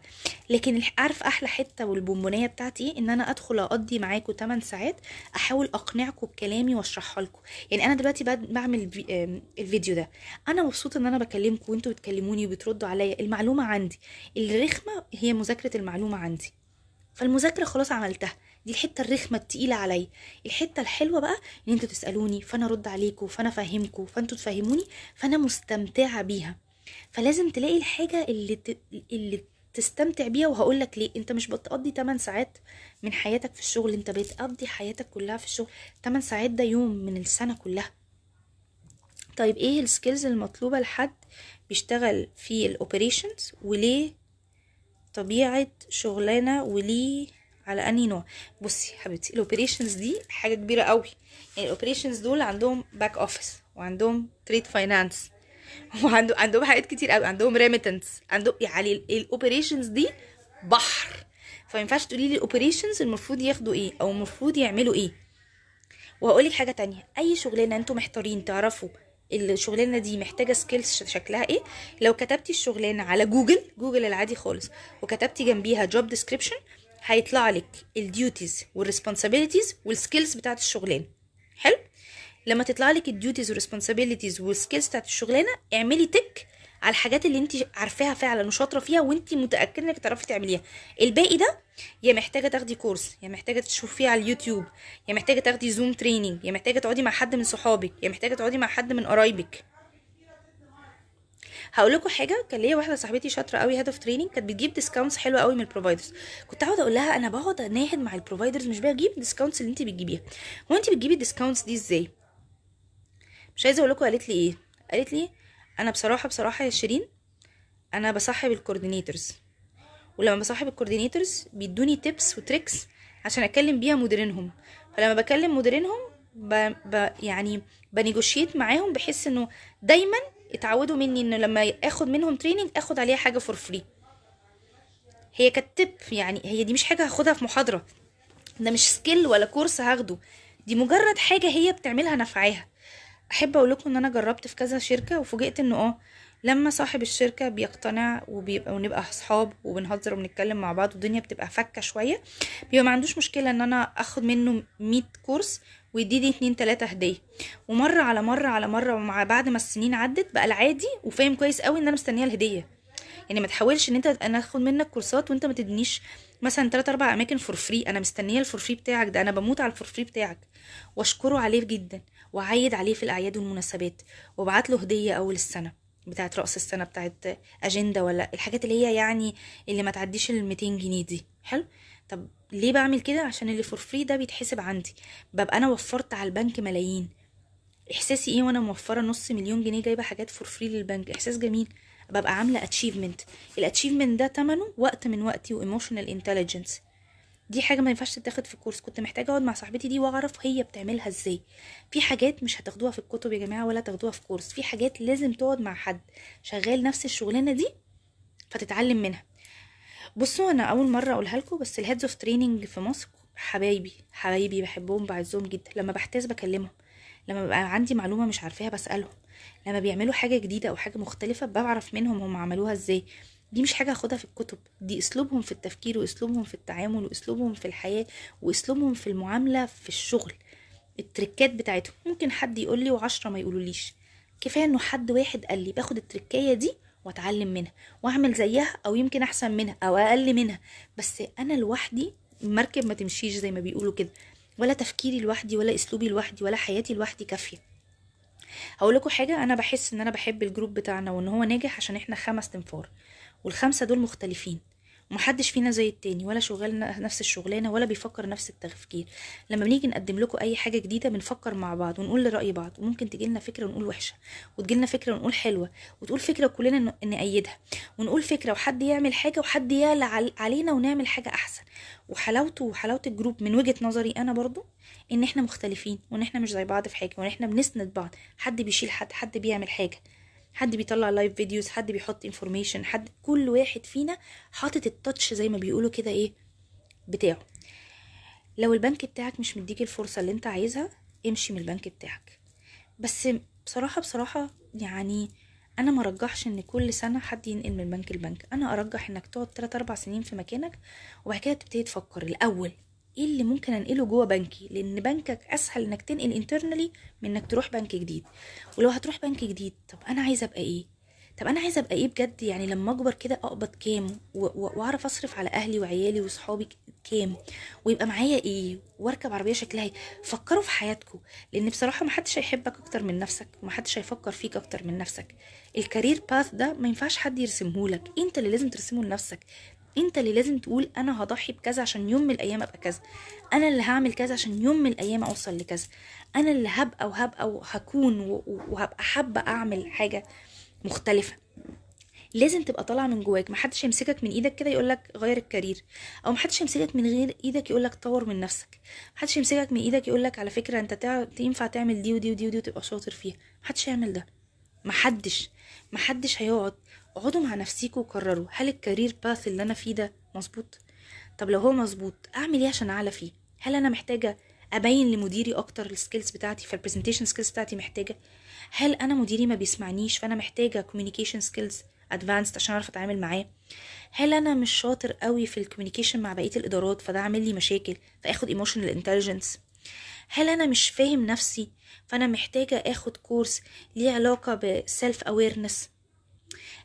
لكن عارف أحلى حتة والبونبونية بتاعتي إيه؟ إن أنا أدخل أقضي معاكم 8 ساعات أحاول اقنعكم بكلامي وأشرحها لكم. يعني أنا دلوقتي بعمل الفيديو ده. أنا مبسوطة إن أنا بكلمكم وأنتوا بتكلموني وبتردوا عليا. المعلومة عندي. الرخمة هي مذاكرة المعلومة عندي. فالمذاكرة خلاص عملتها. دي الحتة الرخمة التقيلة عليا. الحتة الحلوة بقى إن أنتوا تسألوني فأنا أرد عليكم فأنا افهمكم فأنتوا تفهموني فأنا مستمتعة بيها. فلازم تلاقي الحاجة اللي ت... اللي تستمتع بيها وهقول لك ليه. انت مش بتقضي 8 ساعات من حياتك في الشغل انت بتقضي حياتك كلها في الشغل. 8 ساعات ده يوم من السنة كلها. طيب إيه السكيلز المطلوبة لحد بيشتغل في ال operations وليه طبيعة شغلانة وليه على أنهي نوع؟ بصي حبيبتي ال operations دي حاجة كبيرة قوي. يعني ال operations دول عندهم back office وعندهم trade finance وعندهم عندهم حاجات كتير قوي عندهم remittance عندهم يعني ال operations دي بحر. فما ينفعش تقولي لي ال operations المفروض ياخدوا إيه أو المفروض يعملوا إيه؟ وهقول لك حاجة تانية أي شغلانة أنتوا محتارين تعرفوا الشغلانة دي محتاجة skills شكلها إيه لو كتبتي الشغلانة على جوجل جوجل العادي خالص وكتبتي جنبيها job description هيطلع لك ال duties وال responsibilities وال skills بتاعت الشغلانة. حلو؟ لما تطلع لك ال duties وال responsibilities وال skills بتاعت الشغلانة اعملي tick على الحاجات اللي انت عارفاها فعلا وشاطرة فيها وانت متأكدة انك تعرفي تعمليها. الباقي ده يا محتاجة تاخدي course يا محتاجة تشوفيه على اليوتيوب يا محتاجة تاخدي زوم training يا محتاجة تقعدي مع حد من صحابك يا محتاجة تقعدي مع حد من قرايبك. هقول لكم حاجة كان ليا واحدة صاحبتي شاطرة قوي head of training كانت بتجيب discounts حلوة قوي من ال providers كنت أقعد أقول لها أنا بقعد أناهد مع ال providers مش بجيب discounts اللي انت بتجيبيها. هو انت بتجيبي ال discounts دي إزاي؟ مش عايزة أقول لكم قالت لي إيه. قالت لي أنا بصراحة بصراحة يا شيرين أنا بصاحب ال coordinators. ولما بصاحب ال coordinators بيدوني tips و tricks عشان أتكلم بيها مديرينهم. فلما بكلم مديرينهم ب... ب... يعني ب negotiate معاهم بحس إنه دايما اتعودوا مني إنه لما آخد منهم training آخد عليها حاجة for free هي كانت يعني هي دي مش حاجة هاخدها في محاضرة. ده مش skill ولا course هاخده. دي مجرد حاجة هي بتعملها نفعاها. أحب أقول لكم إن أنا جربت في كذا شركة وفوجئت إنه آه لما صاحب الشركة بيقتنع وبيبقى ونبقى أصحاب وبنهزر وبنتكلم مع بعض والدنيا بتبقى فكة شوية بيبقى ما عندوش مشكلة إن أنا أخد منه 100 course ويديني اتنين تلاتة هدية. ومرة على مرة على مرة ومع بعد ما السنين عدت بقى العادي وفاهم كويس قوي إن أنا مستنية الهدية. يعني ما تحاولش إن أنت أنا آخد منك courseات وأنت ما تدنيش مثلا 3 4 أماكن for free أنا مستنية ال for free بتاعك ده. أنا بموت على ال for free بتاعك. وأشكره عليه جدا. وأعيد عليه في الأعياد والمناسبات وابعت له هدية أول السنة بتاعت رأس السنة بتاعت أجندة ولا الحاجات اللي هي يعني اللي ما تعديش ال 200 جنيه دي. حلو؟ طب ليه بعمل كده؟ عشان اللي for free ده بيتحسب عندي. ببقى أنا وفرت على البنك ملايين. إحساسي إيه وأنا موفرة نص مليون جنيه جايبة حاجات for free للبنك؟ إحساس جميل. ببقى عاملة achievement ال achievement ده تمنه وقت من وقتي و emotional intelligence دي حاجة ما ينفعش تتاخد في ال course كنت محتاجة أقعد مع صاحبتي دي وأعرف هي بتعملها إزاي. في حاجات مش هتاخدوها في الكتب يا جماعة ولا تاخدوها في course. في حاجات لازم تقعد مع حد شغال نفس الشغلانة دي فتتعلم منها. بصوا أنا أول مرة أقولها لكم بس ال heads of training في مصر حبايبي حبايبي بحبهم بعزهم جدا. لما بحتاج بكلمهم. لما ببقى عندي معلومة مش عارفاها بسألهم. لما بيعملوا حاجة جديدة أو حاجة مختلفة بعرف منهم هم عملوها إزاي. دي مش حاجة هاخدها في الكتب دي أسلوبهم في التفكير وأسلوبهم في التعامل وأسلوبهم في الحياة وأسلوبهم في المعاملة في الشغل. التركات بتاعتهم ممكن حد يقول لي وعشرة ما يقولوليش. كفاية إنه حد واحد قال لي باخد التركاية دي وأتعلم منها وأعمل زيها أو يمكن أحسن منها أو أقل منها. بس أنا لوحدي المركب ما تمشيش زي ما بيقولوا كده. ولا تفكيري لوحدي ولا أسلوبي لوحدي ولا حياتي لوحدي كافية. هقول لكم حاجة أنا بحس إن أنا بحب ال group بتاعنا وإن هو ناجح عشان إحنا خمس تنفار. والخمسة دول مختلفين. ومحدش فينا زي التاني ولا شغال نفس الشغلانة ولا بيفكر نفس التفكير. لما بنيجي نقدم لكم أي حاجة جديدة بنفكر مع بعض ونقول لرأي بعض. وممكن تجي لنا فكرة ونقول وحشة وتجي لنا فكرة ونقول حلوة وتقول فكرة وكلنا نأيدها. ونقول فكرة وحد يعمل حاجة وحد يعلى عل- علينا ونعمل حاجة أحسن. وحلاوته وحلاوة ال group من وجهة نظري أنا برضو إن إحنا مختلفين وإن إحنا مش زي بعض في حاجة وإن إحنا بنسند بعض. حد بيشيل حد حد بيعمل حاجة. حد بيطلع live videos حد بيحط information حد كل واحد فينا حاطط ال touch زي ما بيقولوا كده إيه بتاعه. لو البنك بتاعك مش مديك الفرصة اللي أنت عايزها امشي من البنك بتاعك. بس بصراحة بصراحة يعني أنا ما رجحش إن كل سنة حد ينقل من بنك لبنك. أنا أرجح إنك تقعد 3 4 سنين في مكانك وبعد كده تبتدي تفكر الأول. إيه اللي ممكن أنقله جوه بنكي؟ لأن بنكك أسهل إنك تنقل انترنالي من إنك تروح بنك جديد. ولو هتروح بنك جديد طب أنا عايزه أبقى إيه؟ طب أنا عايزه أبقى إيه بجد؟ يعني لما أكبر كده أقبض كام؟ وأعرف أصرف على أهلي وعيالي وصحابي كام؟ ويبقى معايا إيه؟ وأركب عربية شكلها إيه؟ فكروا في حياتكم. لأن بصراحة محدش هيحبك أكتر من نفسك ومحدش هيفكر فيك أكتر من نفسك. الكارير باث ده ما ينفعش حد يرسمهولك. أنت اللي لازم ترسمه لنفسك. انت اللي لازم تقول أنا هضحي بكذا عشان يوم من الأيام ابقى كذا. أنا اللي هعمل كذا عشان يوم من الأيام اوصل لكذا. أنا اللي هبقى وهبقى وهكون وهبقى حابة اعمل حاجة مختلفة. لازم تبقى طالعة من جواك. محدش يمسكك من إيدك كده يقولك غير الكارير. أو محدش يمسكك من غير إيدك يقولك طور من نفسك. محدش يمسكك من إيدك يقولك على فكرة انت ينفع تعمل دي ودي ودي ودي وتبقى شاطر فيها. محدش يعمل ده. محدش. محدش هيقعد اقعدوا مع نفسيكوا وقرروا هل ال career path اللي أنا فيه ده مظبوط؟ طب لو هو مظبوط أعمل إيه عشان أعلى فيه؟ هل أنا محتاجة أبين لمديري أكتر ال skills بتاعتي؟ فال presentation skills بتاعتي محتاجة؟ هل أنا مديري ما بيسمعنيش؟ فأنا محتاجة communication skills advanced عشان أعرف أتعامل معاه؟ هل أنا مش شاطر قوي في ال communication مع بقية الإدارات؟ فده عامل لي مشاكل فآخد emotional intelligence هل أنا مش فاهم نفسي؟ فأنا محتاجة آخد كورس ليه علاقة بسيلف اويرنس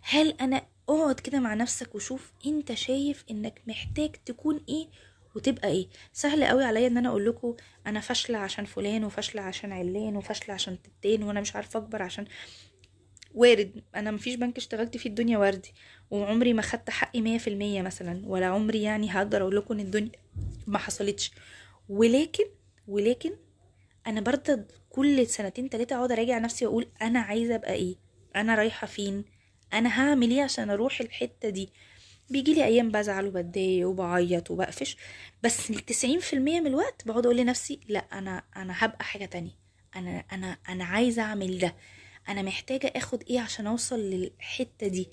هل أنا أقعد كده مع نفسك وشوف أنت شايف إنك محتاج تكون إيه وتبقى إيه؟ سهل قوي عليا إن أنا أقول لكم أنا فاشلة عشان فلان وفاشلة عشان علان وفاشلة عشان تتين وأنا مش عارفة أكبر عشان وارد. أنا مفيش بنك اشتغلت فيه الدنيا وردي وعمري ما خدت حقي مية في المية مثلا ولا عمري يعني هقدر أقول لكم إن الدنيا ما حصلتش. ولكن ولكن أنا برضه كل سنتين تلاتة أقعد أراجع نفسي وأقول أنا عايزة أبقى إيه؟ أنا رايحة فين؟ أنا هعمل إيه عشان أروح الحتة دي؟ بيجي لي أيام بزعل وبتضايق وبعيط وبقفش بس التسعين في المية من الوقت بقعد أقول لنفسي لا أنا أنا هبقى حاجة تانية. أنا أنا أنا عايزة أعمل ده. أنا محتاجة آخد إيه عشان أوصل للحتة دي؟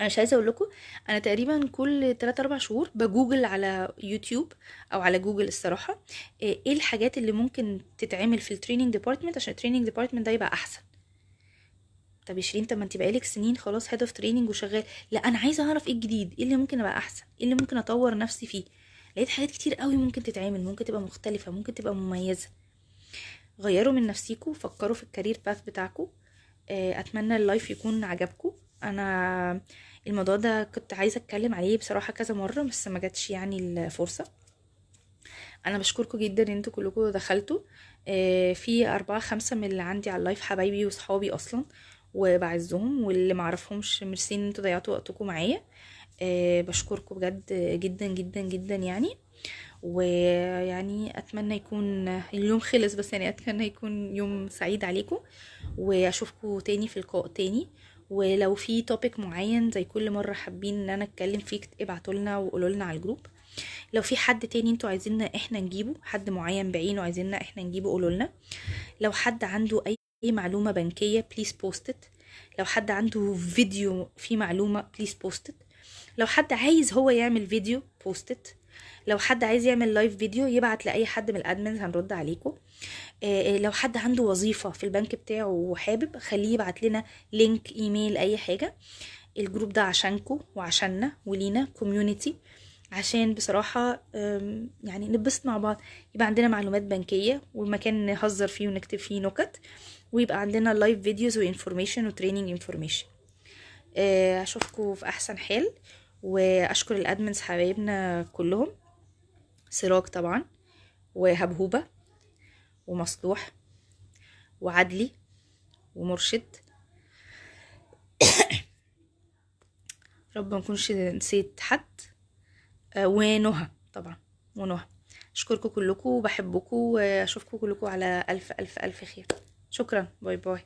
أنا مش عايزة أقول لكم أنا تقريبا كل 3 4 شهور بجوجل على يوتيوب أو على جوجل الصراحة إيه الحاجات اللي ممكن تتعمل في ال training department عشان ال training department ده يبقى أحسن. طب يا شيرين طب ما انت بقالك سنين خلاص head of training وشغال. لا أنا عايزة أعرف إيه الجديد؟ إيه اللي ممكن أبقى أحسن؟ إيه اللي ممكن أطور نفسي فيه؟ لقيت حاجات كتير قوي ممكن تتعمل ممكن تبقى مختلفة ممكن تبقى مميزة. غيروا من نفسيكوا فكروا في ال career path بتاعكم أتمنى ال live يكون عجبكم أنا الموضوع ده كنت عايزة أتكلم عليه بصراحة كذا مرة بس ما جاتش يعني الفرصة. أنا بشكركم جدا إن أنتوا كلكم دخلتوا. آه، في أربعة خمسة من اللي عندي على ال live حبايبي وصحابي أصلا. وبعزهم واللي معرفهمش ميرسي ان أنتوا ضيعتوا وقتكم معايا. آه، بشكركم بجد جدا جدا جدا يعني. ويعني أتمنى يكون اليوم خلص بس يعني أتمنى يكون يوم سعيد عليكم. وأشوفكم تاني في لقاء تاني. ولو في topic معين زي كل مرة حابين إن أنا أتكلم فيه ابعتوا لنا وقولوا لنا على ال group. لو في حد تاني أنتوا عايزيننا إحنا نجيبه حد معين بعينه عايزيننا إحنا نجيبه قولوا لنا. لو حد عنده أي معلومة بنكية؟ please post it لو حد عنده فيديو فيه معلومة please post it لو حد عايز هو يعمل فيديو post it لو حد عايز يعمل live video يبعت لأي حد من ال admins هنرد عليكم. آه، لو حد عنده وظيفة في البنك بتاعه وحابب خليه يبعت لنا link email أي حاجة. ال group ده عشانكم وعشاننا ولينا community عشان بصراحة يعني نتبسط مع بعض. يبقى عندنا معلومات بنكية ومكان نهزر فيه ونكتب فيه نكت. ويبقى عندنا live videos و information و training information أشوفكم في أحسن حال وأشكر ال admins حبايبنا كلهم. سراج طبعا وهبهوبة ومصلوح وعدلي ومرشد. رب ما نكونش نسيت حد. آه، ونهى طبعا ونهى. أشكركم كلكم وبحبكم وأشوفكم كلكم على ألف ألف ألف خير. شكرا. باي باي.